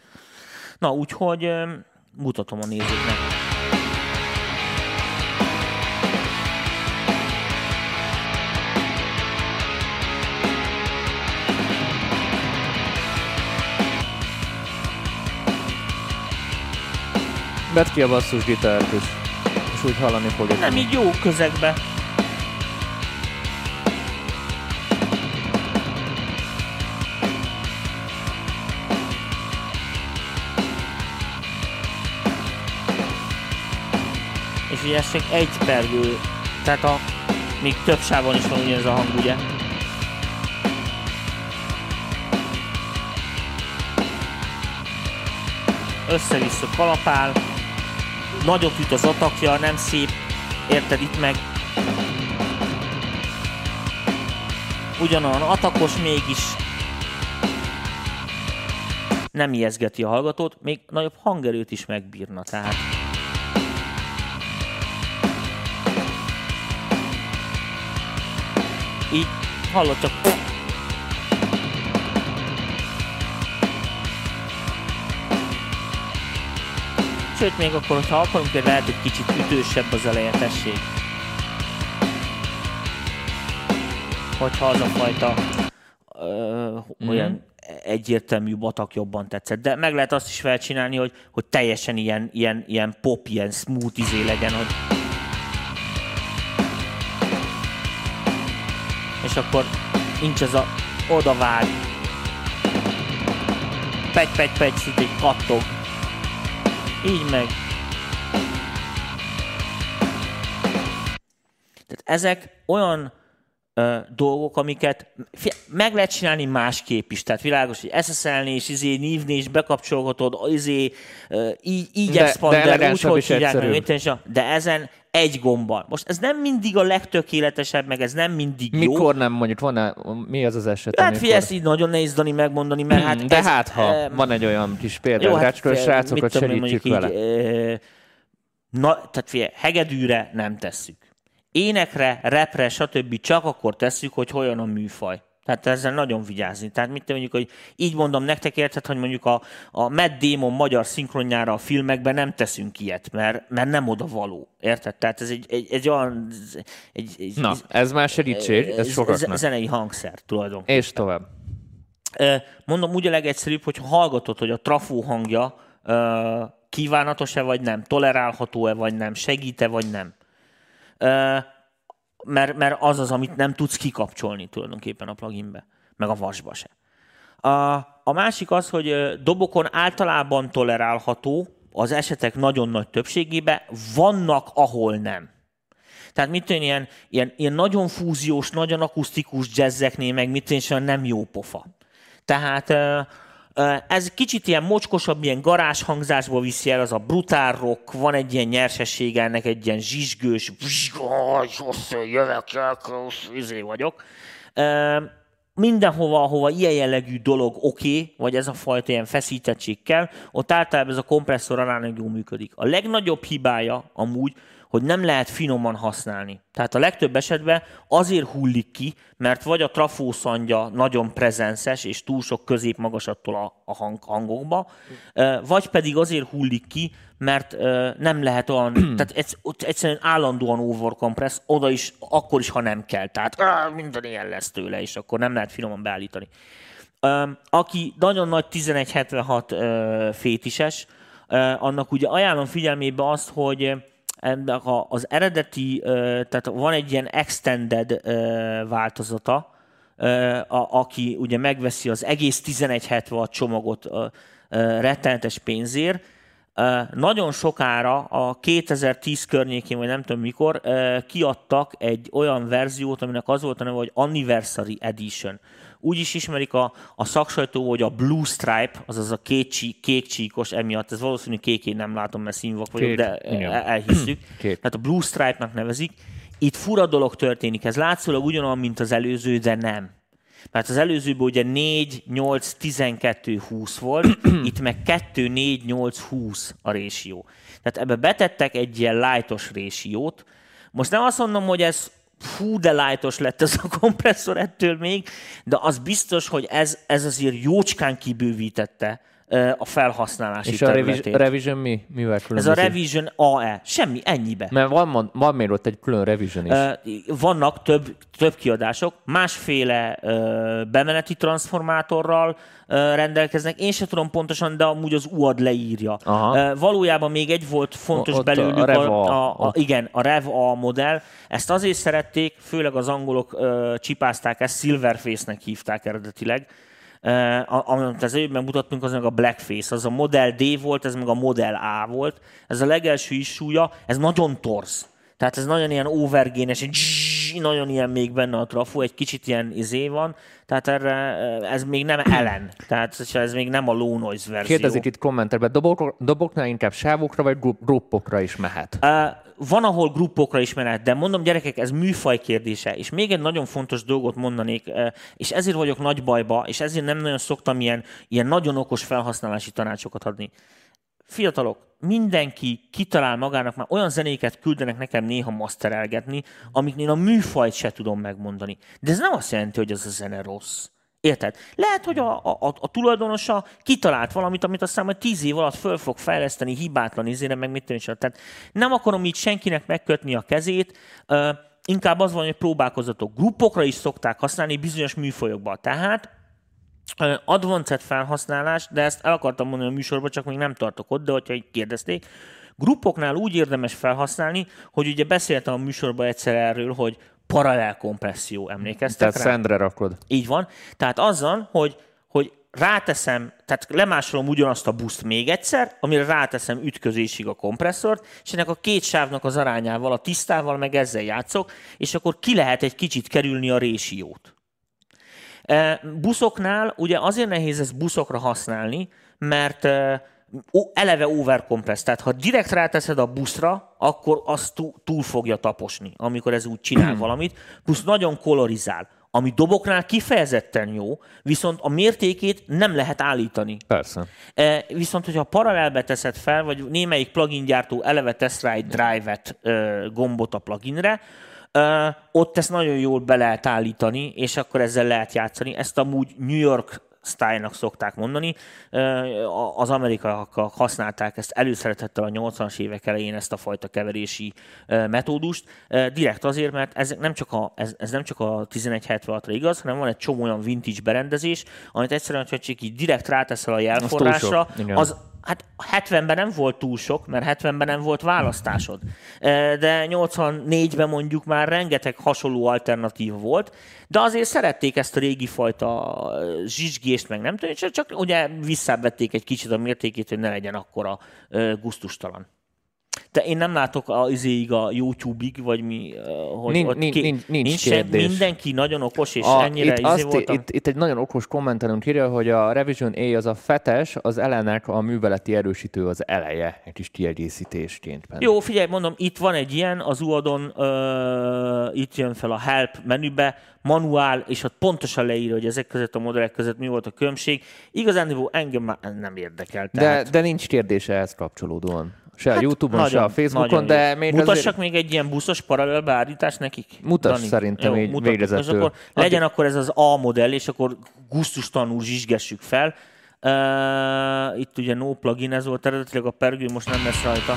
Na, úgyhogy mutatom a nézőknek. Vedd ki a basszusgitárt is, és úgy hallani fogod. Nem így jó közegbe. És ugye ez csak egy pergő, tehát a, még több sávon is van ugyanez a hang, ugye? Össze-vissza kalapál, nagyot üt az atakja, nem szép, érted itt meg. Ugyanolyan atakos mégis nem ijeszgeti a hallgatót, még nagyobb hangerőt is megbírna, tehát. Így hallod csak Sőt, még akkor, hogyha akarunk, hogy lehet egy kicsit ütősebb az eleje, tessék. Hogyha az a fajta ö, olyan egyértelmű batak jobban tetszett. De meg lehet azt is felcsinálni, hogy, hogy teljesen ilyen, ilyen, ilyen pop, ilyen smooth izé legyen, hogy és akkor nincs ez a odavág. Pegy, pegy, pegy, szinte egy kattog. Így meg. Tehát ezek olyan ö, dolgok, amiket meg lehet csinálni másképp is. Tehát világos, hogy SSL-nél és izé, nívnél is bekapcsolhatod, izé, ö, így, így De- de expander, úgy, elegánsabb hogy és hívják, meg, de ezen egy gombbal. Most ez nem mindig a legtökéletesebb, meg ez nem mindig jó. Mikor nem mondjuk, van mi az az eset, Hát amikor... ezt így nagyon nehéz Dani megmondani, mert hát De ez, hát, ha em, van egy olyan kis jó, példa, hát, figyelj, srácokat mondjuk vele. Így, ö, na, tehát figyelj, hegedűre nem tesszük. Énekre, repre, stb. csak akkor tesszük, hogy olyan a műfaj. Tehát ezzel nagyon vigyázni. Tehát mit mondjuk, hogy így mondom nektek, érted, hogy mondjuk a, a Matt Damon magyar szinkronjára a filmekben nem teszünk ilyet, mert, mert nem oda való. Érted? Tehát ez egy, egy, egy olyan... Egy, egy, Na, ez már segítség, ez sokaknak. zenei hangszer tulajdonképpen. És tovább. Mondom, úgy a legegyszerűbb, hogy hallgatod, hogy a trafó hangja kívánatos-e vagy nem, tolerálható-e vagy nem, segít-e vagy nem. Mert, mert az az, amit nem tudsz kikapcsolni tulajdonképpen a pluginbe, meg a vasba se. A, a másik az, hogy dobokon általában tolerálható, az esetek nagyon nagy többségében, vannak, ahol nem. Tehát mit én, ilyen, ilyen, ilyen nagyon fúziós, nagyon akusztikus jazzeknél, meg mit olyan nem jó pofa. Tehát ez kicsit ilyen mocskosabb, ilyen garázs hangzásból viszi el, az a brutál rock, van egy ilyen nyersessége, ennek egy ilyen zsizsgős, jövök, izé vagyok. Mindenhova, ahova ilyen jellegű dolog oké, okay, vagy ez a fajta ilyen feszítettség kell, ott általában ez a kompresszor aránylag jól működik. A legnagyobb hibája amúgy, hogy nem lehet finoman használni. Tehát a legtöbb esetben azért hullik ki, mert vagy a trafószandja nagyon prezenszes, és túl sok középmagas attól a, a hang, hangokba, vagy pedig azért hullik ki, mert nem lehet olyan, tehát egy, egyszerűen állandóan overcompress, oda is, akkor is, ha nem kell. Tehát minden ilyen lesz tőle, és akkor nem lehet finoman beállítani. Aki nagyon nagy 1176 ö, fétises, annak ugye ajánlom figyelmébe azt, hogy ennek a- az eredeti, tehát van egy ilyen extended változata, a, aki ugye megveszi az egész 1176 csomagot rettenetes pénzért, nagyon sokára, a 2010 környékén, vagy nem tudom mikor, kiadtak egy olyan verziót, aminek az volt a neve, hogy Anniversary Edition. Úgy is ismerik a, a szaksajtó, hogy a Blue Stripe, azaz a csí, kék csíkos emiatt, ez valószínű kékén nem látom, mert színvak vagyok, Kék, de igen. elhisszük. Kék. Tehát a Blue Stripe-nak nevezik. Itt fura dolog történik. Ez látszólag ugyanolyan, mint az előző, de nem. Mert az előzőben ugye 4, 8, 12, 20 volt, itt meg 2, 4, 8, 20 a résió. Tehát ebbe betettek egy ilyen lightos résiót. Most nem azt mondom, hogy ez fú, de lightos lett ez a kompresszor ettől még, de az biztos, hogy ez, ez azért jócskán kibővítette a felhasználási És a revision, területét. revision mi? Mivel ez a különbözik? Revision AE. Semmi, ennyibe. Mert van, van, van még ott egy külön revision is. Vannak több, több kiadások, másféle bemeneti transformátorral rendelkeznek. Én sem tudom pontosan, de amúgy az UAD leírja. Aha. Valójában még egy volt fontos Ott belőlük, a, Rev a, A. igen, a Rev A modell. Ezt azért szerették, főleg az angolok csipázták, ezt Silverface-nek hívták eredetileg. Amit az előbb mutattunk, az meg a Blackface, az a Model D volt, ez meg a Model A volt. Ez a legelső issúja, ez nagyon torz. Tehát ez nagyon ilyen overgénes, egy nagyon ilyen még benne a trafó, egy kicsit ilyen izé van, tehát erre, ez még nem ellen, tehát ez még nem a low noise verzió. Kérdezik itt kommenterben, dobok, doboknál inkább sávokra vagy gru- gruppokra is mehet. Uh, van, ahol gruppokra is menet, de mondom, gyerekek, ez műfaj kérdése. És még egy nagyon fontos dolgot mondanék, uh, és ezért vagyok nagy bajba, és ezért nem nagyon szoktam ilyen, ilyen nagyon okos felhasználási tanácsokat adni. Fiatalok, mindenki kitalál magának, már olyan zenéket küldenek nekem néha masterelgetni, amiknél a műfajt se tudom megmondani. De ez nem azt jelenti, hogy az a zene rossz. Érted? Lehet, hogy a, a, a tulajdonosa kitalált valamit, amit aztán majd tíz év alatt föl fog fejleszteni hibátlan izére, meg mit tudom. Tehát nem akarom így senkinek megkötni a kezét, uh, inkább az van, hogy próbálkozatok. Gruppokra is szokták használni bizonyos műfajokban. Tehát Ö, advanced felhasználás, de ezt el akartam mondani a műsorban, csak még nem tartok ott, de hogyha így kérdezték, gruppoknál úgy érdemes felhasználni, hogy ugye beszéltem a műsorban egyszer erről, hogy paralel kompresszió, emlékeztek Tehát rá? szendre rakod. Így van. Tehát azzal, hogy hogy ráteszem, tehát lemásolom ugyanazt a buszt még egyszer, amire ráteszem ütközésig a kompresszort, és ennek a két sávnak az arányával, a tisztával meg ezzel játszok, és akkor ki lehet egy kicsit kerülni a résiót. E, Buszoknál ugye azért nehéz ezt buszokra használni, mert e, eleve overcompress, tehát ha direkt ráteszed a buszra, akkor az túl, fogja taposni, amikor ez úgy csinál valamit, plusz nagyon kolorizál. Ami doboknál kifejezetten jó, viszont a mértékét nem lehet állítani. Persze. E, Viszont, hogyha paralelbe teszed fel, vagy némelyik plugin gyártó eleve tesz rá egy drive-et, ö, gombot a pluginre, ö, ott ezt nagyon jól be lehet állítani, és akkor ezzel lehet játszani. Ezt amúgy New York style-nak szokták mondani. Az amerikaiak használták ezt előszeretettel a 80-as évek elején ezt a fajta keverési metódust. Direkt azért, mert ez nem csak a, ez, ez nem csak a 1176-ra igaz, hanem van egy csomó olyan vintage berendezés, amit egyszerűen, ha csak így direkt ráteszel a jelforrásra, az Hát 70-ben nem volt túl sok, mert 70-ben nem volt választásod. De 84-ben mondjuk már rengeteg hasonló alternatív volt, de azért szerették ezt a régi fajta zsizsgést, meg nem tudom, csak- ugye visszavették egy kicsit a mértékét, hogy ne legyen akkora gusztustalan. De én nem látok a izéig a YouTube-ig, vagy mi, hogy Nincs- ott nincs- nincs- nincs se- kérdés. mindenki nagyon okos, és A, ennyire itt, izé azt, voltam. itt, itt egy nagyon okos kommentelünk írja, hogy a Revision A az a fetes, az elenek a műveleti erősítő az eleje, egy kis kiegészítésként. benne. Jó, figyelj, mondom, itt van egy ilyen, az UAD-on itt jön fel a Help menübe, manuál, és ott pontosan leírja, hogy ezek között a modellek között mi volt a különbség. Igazán engem már nem érdekel. De, Tehát, de nincs kérdés ehhez kapcsolódóan. Se a YouTube-on, se a Facebookon, nagyon de jó. még Mutassak azért... még egy ilyen buszos paralel beállítást nekik? Mutass szerintem így mutatok. végezetül. Akkor legyen akkor ez az A modell, és akkor gusztustalanul zsizsgessük fel. Uh, itt ugye no plugin, ez volt eredetileg a pergő, most nem lesz rajta.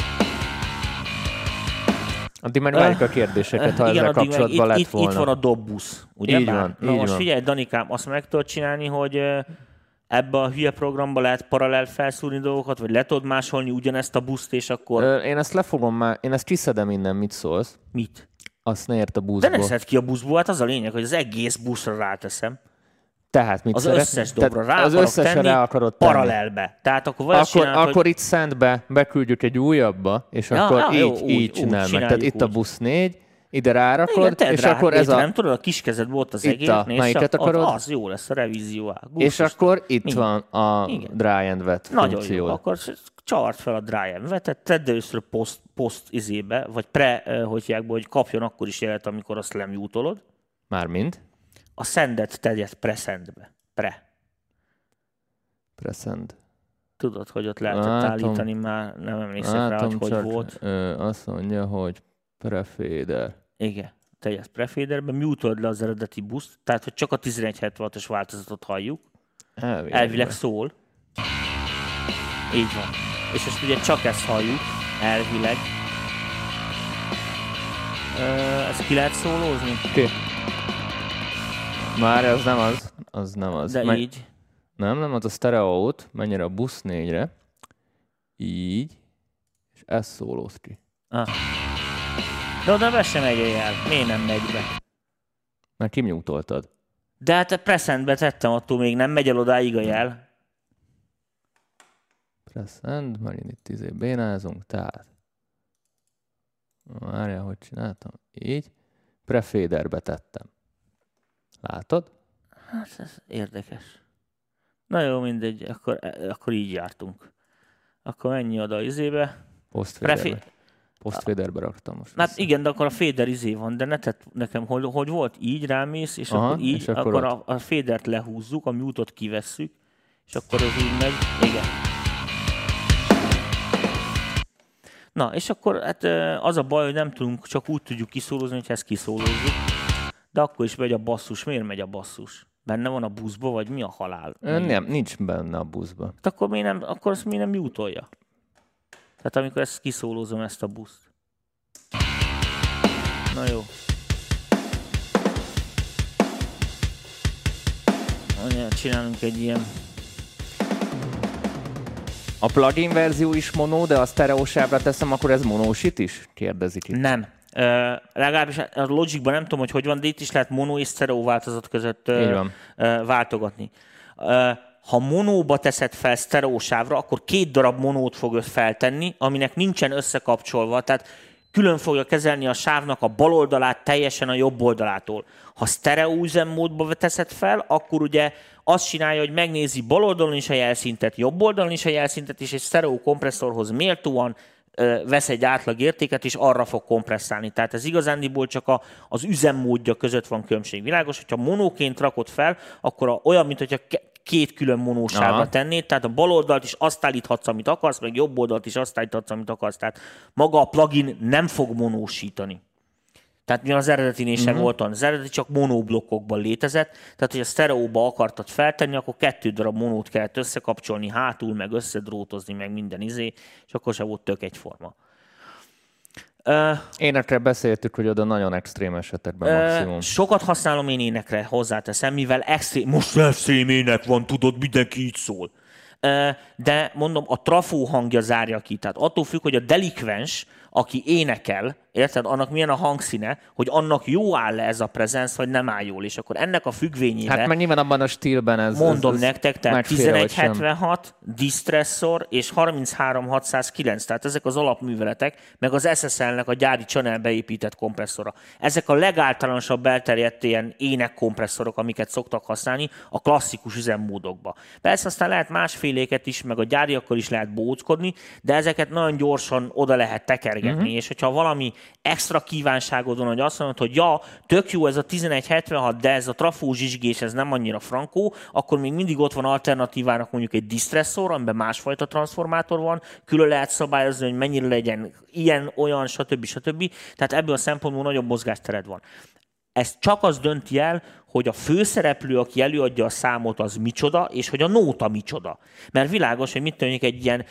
Addig meg várjuk a kérdéseket, ha ezzel addig meg kapcsolatban itt, lett itt, volna. itt van a dobbusz, ugye? Így van, Na így most van. figyelj, Danikám, azt meg tudod csinálni, hogy ebbe a hülye programba lehet paralel felszúrni dolgokat, vagy le tudod másolni ugyanezt a buszt, és akkor Ö, Én ezt lefogom már, én ezt kiszedem innen, mit szólsz? mit? Azt ne ért a De buszból. ne szed ki a buszból, hát az a lényeg, hogy az egész buszra ráteszem. Tehát mit Az szeret? összes dobra rá Az összesre tenni, rá akarod tenni. paralelbe. Tehát akkor Akkor, csinálod, akkor hogy... itt szentbe beküldjük egy újabbba, és Ja, akkor ja, így, jó, úgy- így úgy meg. Tehát itt a busz négy, ide rárakod, Igen, és rá, akkor ez a... Nem tudod, a kis kezed volt az egész, a- nézd melyiket csak, akarod? Az jó lesz, a revízió. És akkor itt Igen. van a Igen. dry and wet Nagyon funkció. jó, akkor csavard fel a dry vetet, tedd először post, post izébe, vagy pre, eh, hogy hívják hogy kapjon akkor is jelet, amikor azt lemjútolod. Mármint. A szendet tegyed pre-szendbe. Pre. Present. Tudod, hogy ott lehetett állítani, már nem emlékszem rá, hogy hogy volt. Ö, azt mondja, hogy prefader. Igen, tegyed prefaderbe, mutolod le az eredeti buszt, tehát hogy csak a 1176-os változatot halljuk. Elvileg. Elvileg szól. Így van. És ezt ugye csak ezt halljuk, elvileg. Ö, ezt ki lehet szólózni? Ki? Már ez nem az. Az nem az. De Men- így. Nem, nem, az a stereo-út. Mennyire a busz négyre. Így. És ezt szólóz ki. Ah. De oda be sem megy a jel. Miért nem megy be? Mert kimnyújtoltad. De hát a presentbe tettem, attól még nem megy el odáig a jel. Press end, megint itt izé bénázunk, tehát. Várjál, hogy csináltam? Így. Prefaderbe tettem. Látod? Hát ez érdekes. Na jó, mindegy, akkor, akkor így jártunk. Akkor menj oda izébe. Postfaderbe. Prefi- Postfaderbe raktam most. Hát vissza. igen, de akkor a féder izé van, de ne tett nekem, hogy, hogy volt, így rámész, és Aha, akkor így, és akkor akkor, a, a fédert lehúzzuk, a mute-ot kivesszük, és akkor az úgy megy. Igen. Na, és akkor hát az a baj, hogy nem tudunk, csak úgy tudjuk kiszólózni, hogy ezt kiszólózzuk. De akkor is megy a basszus. Miért megy a basszus? Benne van a buszba, vagy mi a halál? Nem, nincs benne a buszba. Hát akkor, miért nem, akkor azt miért nem mute Tehát amikor ezt kiszólózom, ezt a buszt. Na jó. Anya, csinálunk egy ilyen... A plugin verzió is mono, de a sztereósávra teszem, akkor ez monósít is? Kérdezik itt. Nem. Uh, legalábbis a Logicban nem tudom, hogy hogy van, de itt is lehet mono és stereo változat között uh, uh, váltogatni. Uh, ha monóba teszed fel sztereósávra, akkor két darab monót fog feltenni, aminek nincsen összekapcsolva, tehát külön fogja kezelni a sávnak a bal oldalát teljesen a jobb oldalától. Ha sztereó üzemmódba teszed fel, akkor ugye azt csinálja, hogy megnézi bal oldalon is a jelszintet, jobb oldalon is a jelszintet, és egy sztereó kompresszorhoz méltóan vesz egy átlag értéket, és arra fog kompresszálni. Tehát ez igazándiból csak a, az üzemmódja között van különbség. Világos, hogyha monóként rakod fel, akkor a, olyan, mint hogyha két külön monóságra tennéd, tehát a bal oldalt is azt állíthatsz, amit akarsz, meg jobb oldalt is azt állíthatsz, amit akarsz. Tehát maga a plugin nem fog monósítani. Tehát mi az eredetinél sem uh-huh. volt Az eredeti csak monoblokkokban létezett, tehát hogy a sztereóba akartad feltenni, akkor kettő darab monót kellett összekapcsolni hátul, meg összedrótozni, meg minden izé, és akkor sem volt tök egyforma. Uh, énekre beszéltük, hogy oda nagyon extrém esetekben uh, maximum. Sokat használom én énekre, hozzáteszem, mivel extrém, most extrém ének van, tudod, mindenki így szól. Uh, de mondom, a trafó hangja zárja ki. Tehát attól függ, hogy a delikvens, aki énekel, Érted? Annak milyen a hangszíne, hogy annak jó áll ez a prezenc, vagy nem áll jól. És akkor ennek a függvényében... Hát mert nyilván abban a stílben ez... Mondom ez, ez nektek, tehát 1176, Distressor és 33609, tehát ezek az alapműveletek, meg az SSL-nek a gyári channel beépített kompresszora. Ezek a legáltalánosabb elterjedt ilyen ének kompresszorok, amiket szoktak használni a klasszikus üzemmódokba. Persze aztán lehet másféléket is, meg a gyáriakkal is lehet bóckodni, de ezeket nagyon gyorsan oda lehet tekergetni, uh-huh. és hogyha valami extra kívánságod van, hogy azt mondod, hogy ja, tök jó ez a 1176, de ez a trafó zsizsgés, ez nem annyira frankó, akkor még mindig ott van alternatívának mondjuk egy distressor, amiben másfajta transformátor van, külön lehet szabályozni, hogy mennyire legyen ilyen, olyan, stb. stb. Tehát ebből a szempontból nagyobb mozgástered van. Ez csak az dönti el, hogy a főszereplő, aki előadja a számot, az micsoda, és hogy a nóta micsoda. Mert világos, hogy mit tűnik egy ilyen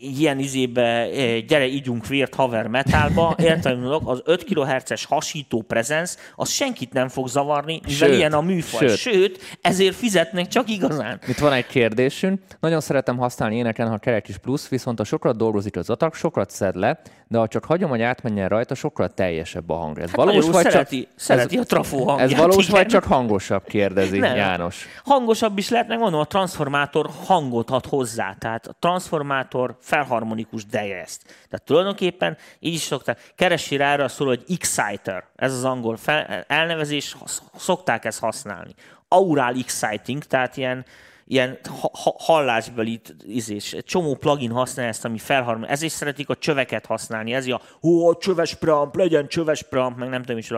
ilyen izébe, gyere, ígyunk vért haver metálba, értem, az 5 kHz-es hasító prezenc, az senkit nem fog zavarni, mivel sőt, ilyen a műfaj. Sőt. sőt, ezért fizetnek csak igazán. Itt van egy kérdésünk. Nagyon szeretem használni éneken, ha kerek is plusz, viszont a sokat dolgozik az atak, sokat szed le, de ha csak hagyom, hogy átmenjen rajta, sokkal teljesebb a hang. Ez hát valós vagy szereti, csak, szereti ez, a trafó hangját, Ez valós igen. vagy csak hangosabb, kérdezi nem. János. Hangosabb is lehet, meg mondom, a transformátor hangot ad hozzá. Tehát a transformátor felharmonikus deje ezt. Tehát tulajdonképpen így is szokták, keresi rá arra szól, hogy exciter, ez az angol fel, elnevezés, szokták ezt használni. Aural exciting, tehát ilyen, ilyen ha- hallásbeli izés. Egy csomó plugin használja ezt, ami felharmonikus. Ezért szeretik a csöveket használni. Ez a, hú, a csöves preamp, legyen csöves preamp, meg nem tudom is.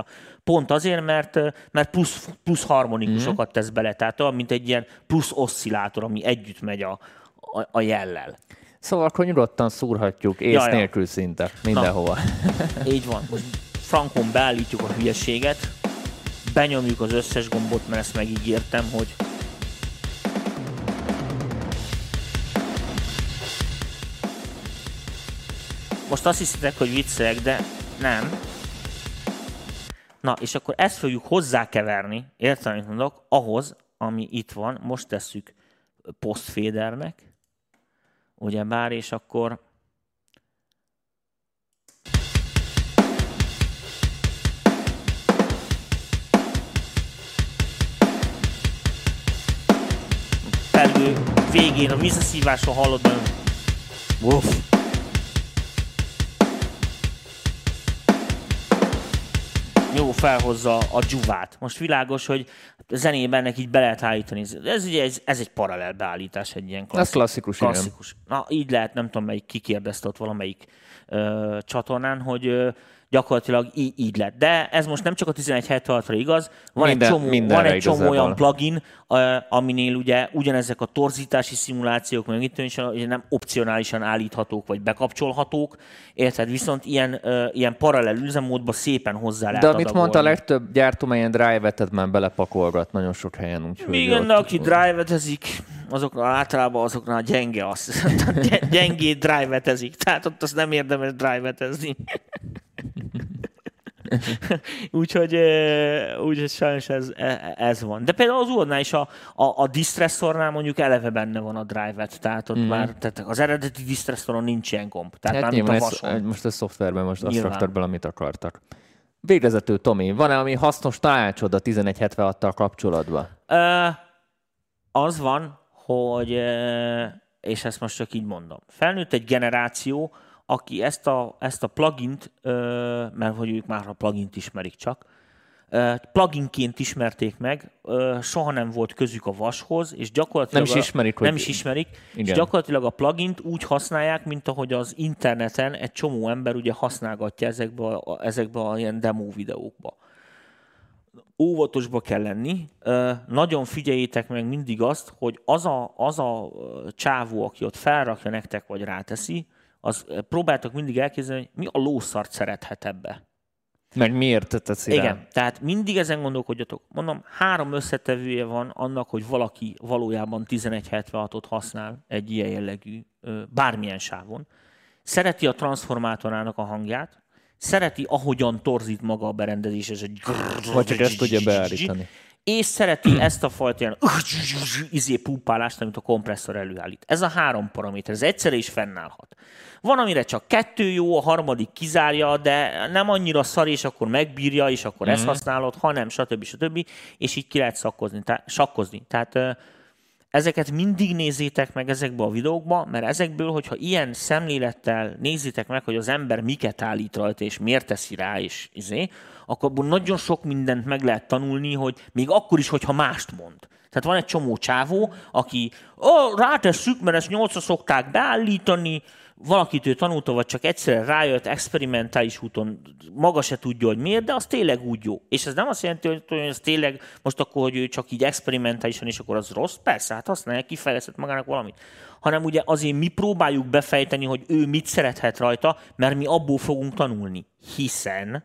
Pont azért, mert, mert plusz, plusz harmonikusokat mm-hmm. tesz bele. Tehát olyan, mint egy ilyen plusz oszcillátor, ami együtt megy a, a, a jellel. Szóval akkor nyugodtan szúrhatjuk ész ja, nélkül szinte mindenhova. Na, így van. Most frankon beállítjuk a hülyeséget, benyomjuk az összes gombot, mert ezt megígértem, hogy Most azt hiszitek, hogy viccelek, de nem. Na, és akkor ezt fogjuk hozzákeverni, értem, amit mondok, ahhoz, ami itt van, most tesszük postfédernek, ugye bár, és akkor felül végén a visszaszíváson hallod, Uff. Jó felhozza a dzsuvát. Most világos, hogy zenében ennek így be lehet állítani. Ez, ugye, ez, ez egy paralel beállítás, egy ilyen klasszikus. Ez klasszikus, klasszikus. Na, így lehet, nem tudom, melyik kikérdezte ott valamelyik ö, csatornán, hogy ö, gyakorlatilag így, így lett. De ez most nem csak a 1176-ra igaz, van Minden, egy csomó, van egy csomó olyan plugin, aminél ugye ugyanezek a torzítási szimulációk, meg itt is ugye nem opcionálisan állíthatók, vagy bekapcsolhatók, érted? Viszont ilyen, ilyen paralel üzemmódban szépen hozzá lehet De amit mondta, a legtöbb gyártó, ilyen drive-et már belepakolgat nagyon sok helyen. Úgyhogy Igen, de aki drive-etezik, azoknál általában azoknál gyenge az. gyengét drive-etezik. Tehát ott azt nem érdemes drive-etezni. úgyhogy, úgyhogy sajnos ez, e, ez van. De például az UOD-nál is a, a, a distressornál mondjuk eleve benne van a drive-et, tehát ott mm. már tehát az eredeti distressoron nincs ilyen komp. Tehát hát nyilván a ez, most a szoftverben most azt raktad bele, amit akartak. Végezető, Tomi, van-e ami hasznos tanácsod a 1176-tal kapcsolatban? Uh, az van, hogy, és ezt most csak így mondom, felnőtt egy generáció, aki ezt a, ezt a plugint, mert hogy ők már a plugint ismerik csak, pluginként ismerték meg, soha nem volt közük a vashoz, és gyakorlatilag nem is ismerik, a, nem is ismerik igen. és gyakorlatilag a plugint úgy használják, mint ahogy az interneten egy csomó ember ugye használgatja ezekbe a, ezekbe a ilyen demo videókba óvatosba kell lenni. Nagyon figyeljétek meg mindig azt, hogy az a, az a csávó, aki ott felrakja nektek, vagy ráteszi, az próbáltok mindig elképzelni, hogy mi a lószart szerethet ebbe. Meg miért teszi Igen, rá? tehát mindig ezen gondolkodjatok. Mondom, három összetevője van annak, hogy valaki valójában 1176-ot használ egy ilyen jellegű bármilyen sávon. Szereti a transformátorának a hangját, szereti, ahogyan torzít maga a berendezés, ez egy... Vagy csak ezt tudja beállítani. És szereti ezt a fajta ilyen izé pumpálást, amit a kompresszor előállít. Ez a három paraméter, ez egyszerre is fennállhat. Van, amire csak kettő jó, a harmadik kizárja, de nem annyira szar, és akkor megbírja, és akkor mm-hmm. ezt mhm. használod, hanem stb. stb. És így ki lehet szakkozni, tehát, sakkozni. Tehát Ezeket mindig nézzétek meg ezekbe a videókba, mert ezekből, hogyha ilyen szemlélettel nézitek meg, hogy az ember miket állít rajta, és miért teszi rá, és izé, akkor abból nagyon sok mindent meg lehet tanulni, hogy még akkor is, hogyha mást mond. Tehát van egy csomó csávó, aki, ó, rátesszük, mert ezt nyolcra szokták beállítani, valakitől tanulta, vagy csak egyszerűen rájött experimentális úton, maga se tudja, hogy miért, de az tényleg úgy jó. És ez nem azt jelenti, hogy ez tényleg most akkor, hogy ő csak így experimentálisan, és akkor az rossz, persze, hát használja, kifejlesztett magának valamit. Hanem ugye azért mi próbáljuk befejteni, hogy ő mit szerethet rajta, mert mi abból fogunk tanulni. Hiszen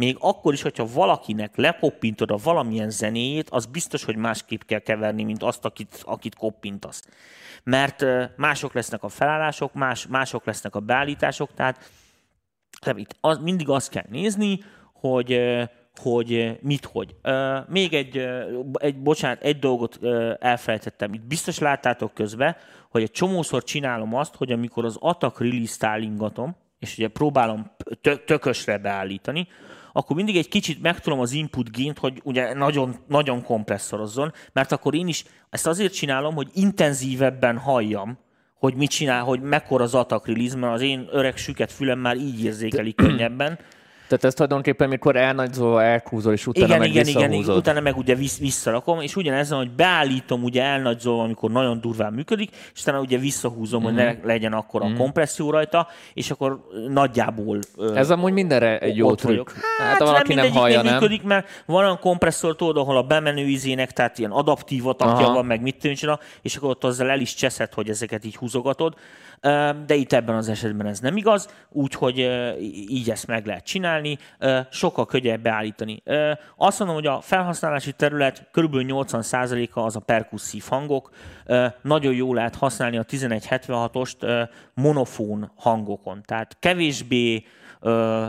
még akkor is, hogyha valakinek lekoppintod a valamilyen zenéjét, az biztos, hogy másképp kell keverni, mint azt, akit, akit koppintasz mert mások lesznek a felállások, más, mások lesznek a beállítások, tehát itt az, mindig azt kell nézni, hogy, hogy mit, hogy. Még egy, egy, bocsánat, egy dolgot elfelejtettem. Itt biztos láttátok közben, hogy egy csomószor csinálom azt, hogy amikor az attack release stylingatom, és ugye próbálom tökösre beállítani, akkor mindig egy kicsit megtudom az input gént, hogy ugye nagyon, nagyon kompresszorozzon, mert akkor én is ezt azért csinálom, hogy intenzívebben halljam, hogy mit csinál, hogy mekkora az release, mert az én öreg süket fülem már így érzékelik könnyebben. Tehát ez tulajdonképpen, mikor elnagyzol, elkúzol, és utána igen, meg igen, igen, igen, utána meg ugye vissz, visszarakom, és ugyanez, hogy beállítom ugye elnagyzol, amikor nagyon durván működik, és utána ugye visszahúzom, mm-hmm. hogy ne mhm. legyen akkor a mm-hmm. kompresszió rajta, és akkor nagyjából Ez amúgy mindenre egy jó trükk. Hát, hát valaki nem, nem hallja, nem? működik, mert van olyan kompresszor, tudod, ahol a bemenő izének, tehát ilyen adaptív atakja van, meg mit tűncsen, és akkor ott azzal el is cseszed, hogy ezeket így húzogatod de itt ebben az esetben ez nem igaz, úgyhogy így ezt meg lehet csinálni, sokkal könnyebb beállítani. Azt mondom, hogy a felhasználási terület kb. 80%-a az a perkusszív hangok, nagyon jól lehet használni a 1176-ost monofón hangokon, tehát kevésbé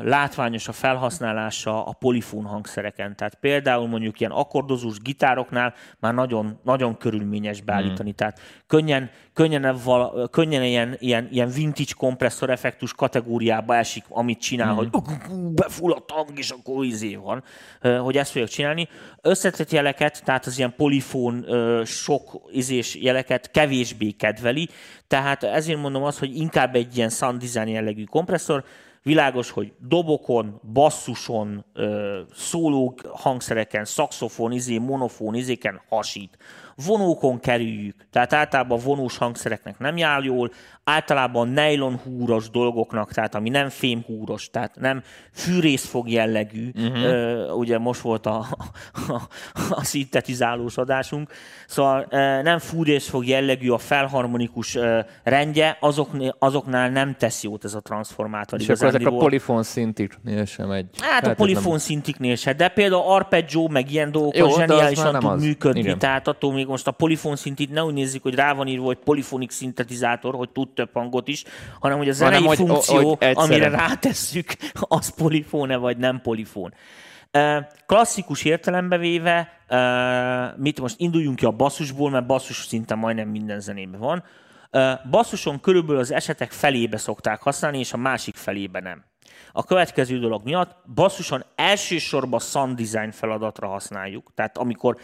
látványos a felhasználása a polifón hangszereken. Tehát például mondjuk ilyen akkordozós gitároknál már nagyon, nagyon körülményes beállítani. Hmm. Tehát könnyen, könnyen, val, könnyen ilyen, ilyen, ilyen vintage kompresszor effektus kategóriába esik, amit csinál, hmm. hogy befulladt hang, és akkor izé van, hogy ezt fogjuk csinálni. Összetett jeleket, tehát az ilyen polifón sok izés jeleket kevésbé kedveli, tehát ezért mondom azt, hogy inkább egy ilyen sound design jellegű kompresszor, Világos, hogy dobokon, basszuson, szóló hangszereken, szaxofon, izé, monofón, izéken hasít vonókon kerüljük. Tehát általában vonós hangszereknek nem jár jól, általában nylon húros dolgoknak, tehát ami nem fém húros, tehát nem fűrészfog jellegű, uh-huh. uh, ugye most volt a, a, a szintetizálós adásunk, szóval uh, nem fűrészfog jellegű a felharmonikus uh, rendje, azok, azoknál nem tesz jót ez a transformátor. És akkor ezek a polifon szintiknél sem egy... Hát a polifon nem... szintiknél sem, de például arpeggio, meg ilyen dolgok Jó, zseniálisan tud az. működni, Igen. tehát attól még most a polifon szintit ne úgy nézzük, hogy rá van írva, hogy polifonik szintetizátor, hogy tud több hangot is, hanem hogy a zenei hanem, funkció, hogy, hogy amire rátesszük, az polifóne vagy nem polifón. Klasszikus értelembe véve, mit most induljunk ki a basszusból, mert basszus szinte majdnem minden zenében van. Basszuson körülbelül az esetek felébe szokták használni, és a másik felébe nem. A következő dolog miatt basszusan elsősorban sound design feladatra használjuk. Tehát amikor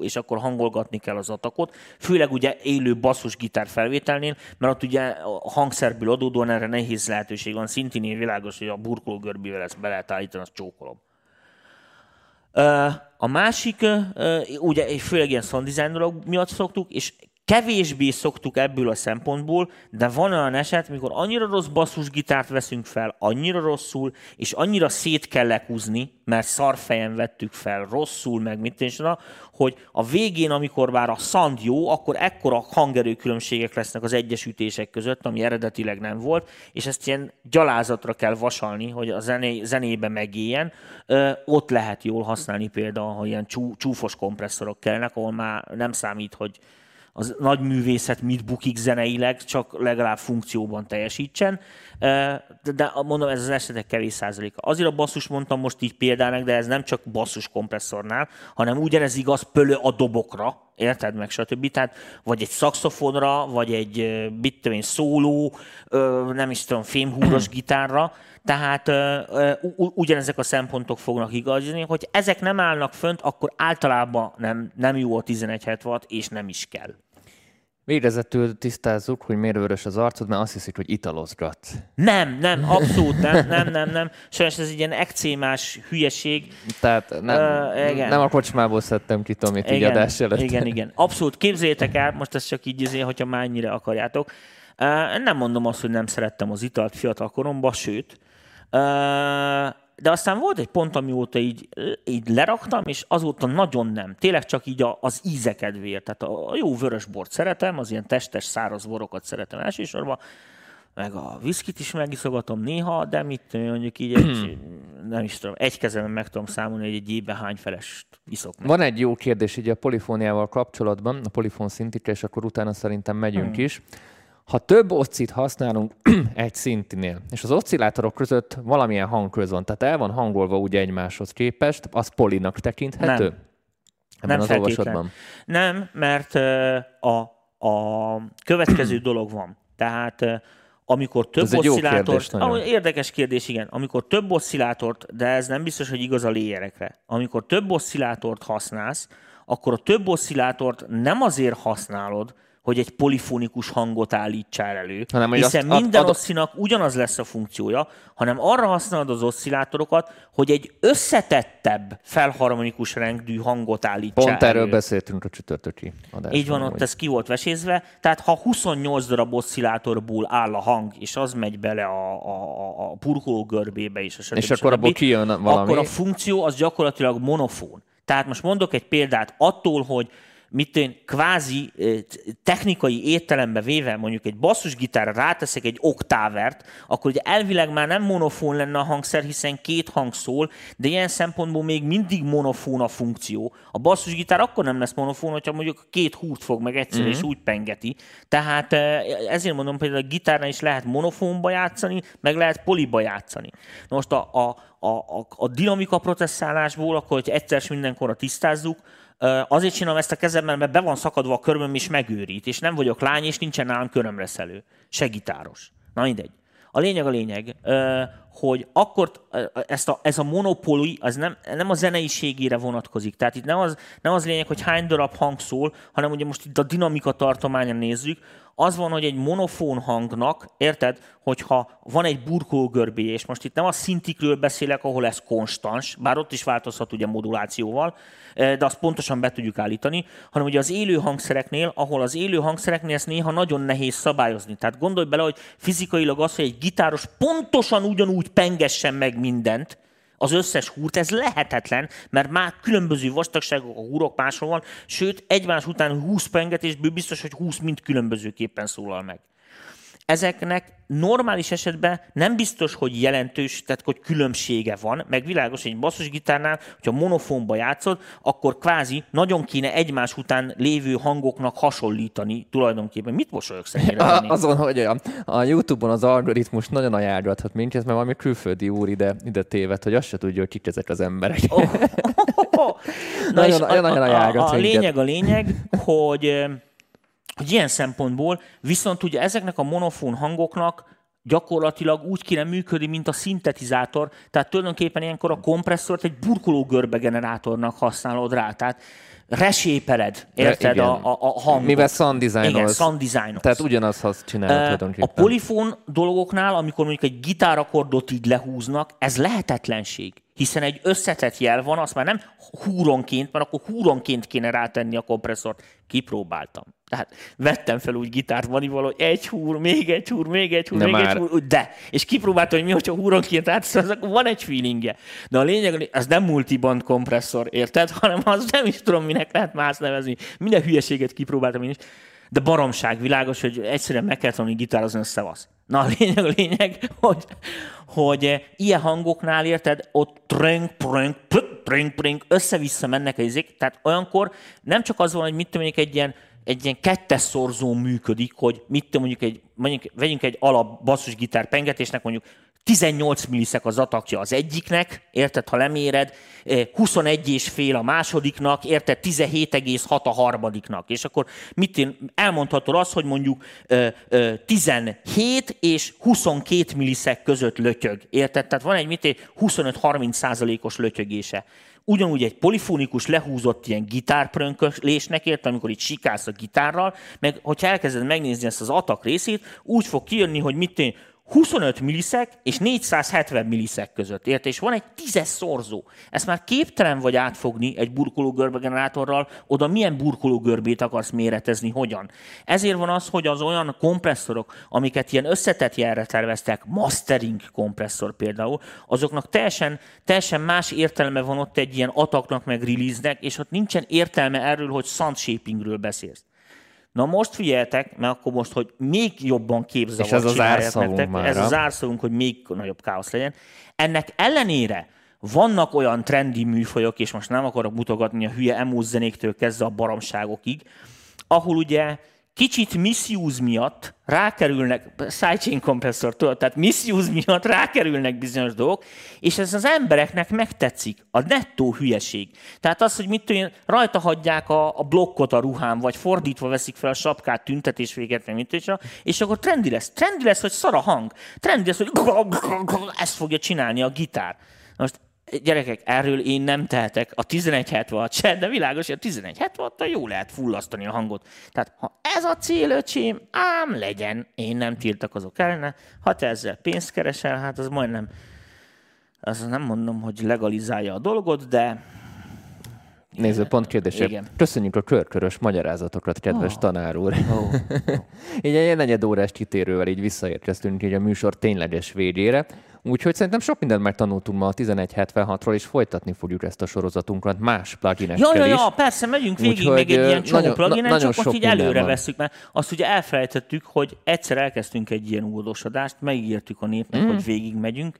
és akkor hangolgatni kell az atakot, főleg ugye élő basszus gitár felvételnél, mert ott ugye a hangszerből adódóan erre nehéz lehetőség van. Szintén világos, hogy a burkoló görbével ezt be lehet állítani, azt csókolom. A másik, ugye főleg ilyen sound design dolog miatt szoktuk, és kevésbé szoktuk ebből a szempontból, de van olyan eset, mikor annyira rossz basszusgitárt veszünk fel, annyira rosszul, és annyira szét kell lekúzni, mert szarfejen vettük fel rosszul, meg mit is, hogy a végén, amikor már a szand jó, akkor ekkora hangerő különbségek lesznek az egyes ütések között, ami eredetileg nem volt, és ezt ilyen gyalázatra kell vasalni, hogy a zené, zenébe megéljen. Ö, ott lehet jól használni például, ha ilyen csú, csúfos kompresszorok kellnek, ahol már nem számít, hogy az nagy művészet mit bukik zeneileg, csak legalább funkcióban teljesítsen. De mondom, ez az esetek kevés százaléka. Azért a basszus mondtam most így példának, de ez nem csak basszus kompresszornál, hanem ugyanez igaz pölő a dobokra, érted meg, stb. Tehát vagy egy szakszofonra, vagy egy, mit tudom én, szóló, nem is tudom, fémhúros gitárra, tehát ugyanezek a szempontok fognak igazni, hogy ezek nem állnak fönt, akkor általában nem, nem jó a 1176, és nem is kell. Végezetül tisztázzuk, hogy miért vörös az arcod, mert azt hiszik, hogy italozgat. Nem, nem, abszolút nem, nem, nem, nem. Sajnos ez egy ilyen ekcémás hülyeség. Tehát nem, uh, igen. nem a kocsmából szedtem ki Tomit így adás előtt. Igen, igen. Abszolút képzétek el, most ezt csak így izé, hogyha már ennyire akarjátok. Uh, nem mondom azt, hogy nem szerettem az italt fiatal koromban, sőt, uh, de aztán volt egy pont, amióta így, így leraktam, és azóta nagyon nem. Tényleg csak így a, az ízekedvéért. Tehát a jó vörös bort szeretem, az ilyen testes, száraz borokat szeretem elsősorban, meg a viszkit is megiszogatom néha, de mit mondjuk így egy, nem is tudom, egy kezemben meg tudom számolni, hogy egy évben hány felest iszok meg. Van egy jó kérdés így a polifóniával kapcsolatban, a polifón szintikre, és akkor utána szerintem megyünk hmm. is. Ha több oszcit használunk egy szintinél, és az oszcillátorok között valamilyen hangköz van, tehát el van hangolva ugye egymáshoz képest, az polinak tekinthető? Nem. Ebben nem az olvasatban. Nem, mert a, a következő dolog van. Tehát amikor több ez oszcillátort... Kérdés, érdekes kérdés, igen. Amikor több oszcillátort, de ez nem biztos, hogy igaz a léjerekre. Amikor több oszcillátort használsz, akkor a több oszcillátort nem azért használod, hogy egy polifonikus hangot állítsál elő, hanem, hiszen azt, minden ad, oszcinak ugyanaz lesz a funkciója, hanem arra használod az oszcillátorokat, hogy egy összetettebb felharmonikus rengdű hangot állítsál Pont elő. erről beszéltünk a csütörtöki adásban. Így van, ott ez ki volt vesézve. Tehát ha 28 darab oszcillátorból áll a hang, és az megy bele a, a, a purkoló görbébe is, és, és akkor abból kijön valami. Akkor a funkció az gyakorlatilag monofón. Tehát most mondok egy példát attól, hogy mit én kvázi technikai értelembe véve mondjuk egy basszusgitárra ráteszek egy oktávert, akkor ugye elvileg már nem monofón lenne a hangszer, hiszen két hang szól, de ilyen szempontból még mindig monofón a funkció. A basszusgitár akkor nem lesz monofón, hogyha mondjuk két húrt fog meg egyszer, mm-hmm. és úgy pengeti. Tehát ezért mondom, például a gitárnál is lehet monofónba játszani, meg lehet poliba játszani. most a, a, a, a, a dinamika processzálásból, akkor hogy egyszer mindenkorra tisztázzuk, Azért csinálom ezt a kezemben, mert be van szakadva a körmöm, és megőrít, és nem vagyok lány, és nincsen nálam körömreszelő. Se gitáros. Na mindegy. A lényeg a lényeg, hogy akkor ezt a, ez a monopóli, az nem, nem a zeneiségére vonatkozik. Tehát itt nem az, nem az lényeg, hogy hány darab hang szól, hanem ugye most itt a dinamika tartományon nézzük, az van, hogy egy monofón hangnak, érted, hogyha van egy burkológörbé, és most itt nem a szintikről beszélek, ahol ez konstans, bár ott is változhat ugye modulációval, de azt pontosan be tudjuk állítani, hanem ugye az élő hangszereknél, ahol az élő hangszereknél ezt néha nagyon nehéz szabályozni. Tehát gondolj bele, hogy fizikailag az, hogy egy gitáros pontosan ugyanúgy pengessen meg mindent, az összes húrt, ez lehetetlen, mert már különböző vastagságok a húrok máshol van, sőt, egymás után 20 pengetésből biztos, hogy 20 mind különbözőképpen szólal meg ezeknek normális esetben nem biztos, hogy jelentős, tehát hogy különbsége van, meg világos, hogy egy basszusgitárnál, hogyha monofonba játszod, akkor kvázi nagyon kéne egymás után lévő hangoknak hasonlítani tulajdonképpen. Mit mosolyogsz ennyire? Azon, hogy a, a YouTube-on az algoritmus nagyon ajánlgathat minket, mert valami külföldi úr ide, ide téved, hogy azt se tudja, hogy kik ezek az emberek. Oh, oh, oh, oh. Na nagyon, és nagyon a, a, a, a lényeg a lényeg, hogy hogy ilyen szempontból viszont ugye ezeknek a monofón hangoknak gyakorlatilag úgy kéne működni, mint a szintetizátor, tehát tulajdonképpen ilyenkor a kompresszort egy burkoló görbe generátornak használod rá, tehát resépered, érted, a, a, a hangot. Mivel sound design Igen, sound design Tehát ugyanazt azt csinálod a tulajdonképpen. polifón dolgoknál, amikor mondjuk egy gitárakordot így lehúznak, ez lehetetlenség. Hiszen egy összetett jel van, azt már nem húronként, mert akkor húronként kéne rátenni a kompresszort. Kipróbáltam. Tehát vettem fel úgy gitárt manival, hogy egy húr, még egy húr, még egy húr, De még már- egy húr, de. És kipróbáltam, hogy mi, hogyha húronként átszol, akkor van egy feelingje. De a lényeg, az nem multiband kompresszor, érted? Hanem az nem is tudom, minek lehet más nevezni. Minden hülyeséget kipróbáltam én is. De baromság, világos, hogy egyszerűen meg kell tanulni gitározni, az szevasz. Na a lényeg, a lényeg, hogy, hogy ilyen hangoknál érted, ott trönk, prönk, plük, prönk, prönk, össze-vissza mennek a izék, tehát olyankor nem csak az van, hogy mit tudom, egy ilyen, egy ilyen kettes szorzó működik, hogy mit mondjuk egy, mondjuk vegyünk egy alap basszusgitár pengetésnek mondjuk 18 milliszek az atakja az egyiknek, érted, ha leméred, eh, 21 és fél a másodiknak, érted, 17,6 a harmadiknak. És akkor mit én, elmondhatod azt, hogy mondjuk ö, ö, 17 és 22 milliszek között lötyög, érted? Tehát van egy mit én, 25-30 százalékos lötyögése. Ugyanúgy egy polifonikus lehúzott ilyen gitárprönköslésnek, érted, amikor itt sikálsz a gitárral, meg hogyha elkezded megnézni ezt az atak részét, úgy fog kijönni, hogy mit én, 25 milliszek és 470 milliszek között, érted? És van egy tízes szorzó. Ezt már képtelen vagy átfogni egy burkológörbe generátorral, oda milyen burkológörbét akarsz méretezni, hogyan. Ezért van az, hogy az olyan kompresszorok, amiket ilyen összetett jelre terveztek, mastering kompresszor például, azoknak teljesen, teljesen más értelme van ott egy ilyen ataknak meg release-nek, és ott nincsen értelme erről, hogy sound shapingről beszélsz. Na most figyeljetek, mert akkor most, hogy még jobban képzavar És ez az árszavunk mára. ez az árszavunk, hogy még nagyobb káosz legyen. Ennek ellenére vannak olyan trendi műfajok, és most nem akarok mutogatni a hülye emo zenéktől kezdve a baromságokig, ahol ugye kicsit misuse miatt rákerülnek, sidechain kompresszor, tudod, tehát misuse miatt rákerülnek bizonyos dolgok, és ez az embereknek megtetszik, a nettó hülyeség. Tehát az, hogy mit tudom rajta hagyják a, a blokkot a ruhám, vagy fordítva veszik fel a sapkát tüntetés véget, meg mit tudom és akkor trendi lesz. Trendi lesz, hogy szar a hang. Trendi lesz, hogy ezt fogja csinálni a gitár. Most Gyerekek, erről én nem tehetek. A 1176 se, de világos, hogy a 1176 jó lehet fullasztani a hangot. Tehát, ha ez a cél, öcsém, ám legyen. Én nem tiltakozok ellene. Ha te ezzel pénzt keresel, hát az majdnem, az nem mondom, hogy legalizálja a dolgot, de Néző pont kérdése. Igen. Köszönjük a körkörös magyarázatokat, kedves Ó. tanár úr. ó, így egy negyed órás kitérővel így visszaérkeztünk így a műsor tényleges végére. Úgyhogy szerintem sok mindent megtanultunk ma a 1176-ról, és folytatni fogjuk ezt a sorozatunkat más pluginekkel Ja, ja, ja, persze, megyünk végig Úgyhogy, még egy ilyen csomó nagyon- pluginen, na- csak most így előre van. veszük, mert azt ugye elfelejtettük, hogy egyszer elkezdtünk egy ilyen óvodosodást, megígértük a népnek, mm. hogy végig megyünk,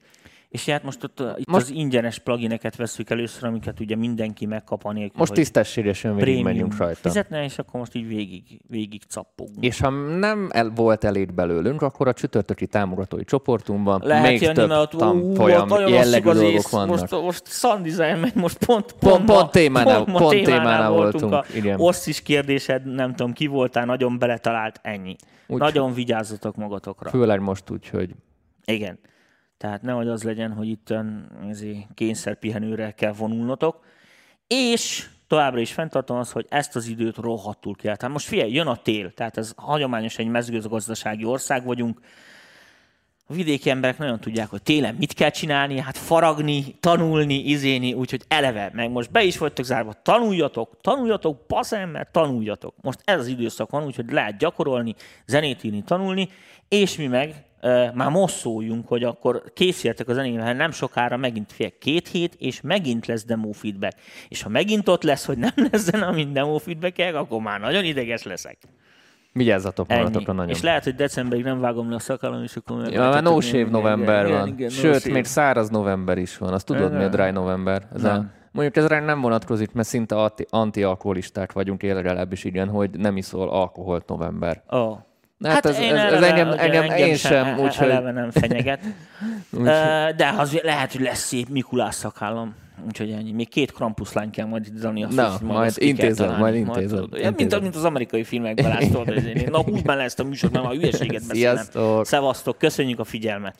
és hát most ott, uh, itt Most- az ingyenes plugineket veszük először, amiket ugye mindenki megkap a nélkül, Most tisztességesen végig menjünk rajta. fizetne, és akkor most így végig, végig cappogunk. És ha nem el, volt elég belőlünk, akkor a csütörtöki támogatói csoportunkban Lehet még jönni, több mert ott, ú, tanfolyam nagyon jellegű az dolgok vannak. Most, most sound design megy, most pont, Pont- ma- pont témánál- ma pont témánál voltunk, A igen. Osztis kérdésed, nem tudom, ki voltál, nagyon beletalált, ennyi. Úgy- nagyon vigyázzatok magatokra. Főleg most úgy, hogy Igen. Tehát nehogy az legyen, hogy itt kényszerpihenőre kell vonulnotok. És továbbra is fenntartom azt, hogy ezt az időt rohadtul kell. Tehát most figyelj, jön a tél, tehát ez hagyományos egy mezőgazdasági ország vagyunk. A vidéki emberek nagyon tudják, hogy télen mit kell csinálni, hát faragni, tanulni, izéni, úgyhogy eleve, meg most be is vagytok zárva, tanuljatok, tanuljatok, baszem, mert tanuljatok. Most ez az időszak van, úgyhogy lehet gyakorolni, zenét írni, tanulni, és mi meg már most szóljunk, hogy akkor készüljetek a zenével, nem sokára megint fél két hét, és megint lesz demo feedback. És ha megint ott lesz, hogy nem lesz zene, demo feedback akkor már nagyon ideges leszek. vigyázzatok magatokra nagyon. És lehet, hogy decemberig nem vágom le a szakállam, és akkor... meg Ja, már no shave november igen, van. igen, no Sőt, shave. még száraz november is van. Azt tudod, mi a dry november? Ez a, Nem. mondjuk ez ránk nem vonatkozik, mert szinte anti- antialkoholisták vagyunk, én legalábbis igen, hogy nem iszol alkoholt november. Ó, Hát, ez, ez, ez engem, ugye engem, én sem, úgyhogy... eleve nem fenyeget. Úgy- De az lehet, hogy lesz szép Mikulás szakállam. Úgyhogy ennyi. Még két krampuszlány kell majd izzani. Azt, Na, hogy majd intézem, majd intézem, tudod. Ilyen, mint, intézem. mint, az amerikai filmekben látod. Na, húzd bele ezt a műsort, mert a hülyeséget beszélem. Szevasztok, köszönjük a figyelmet!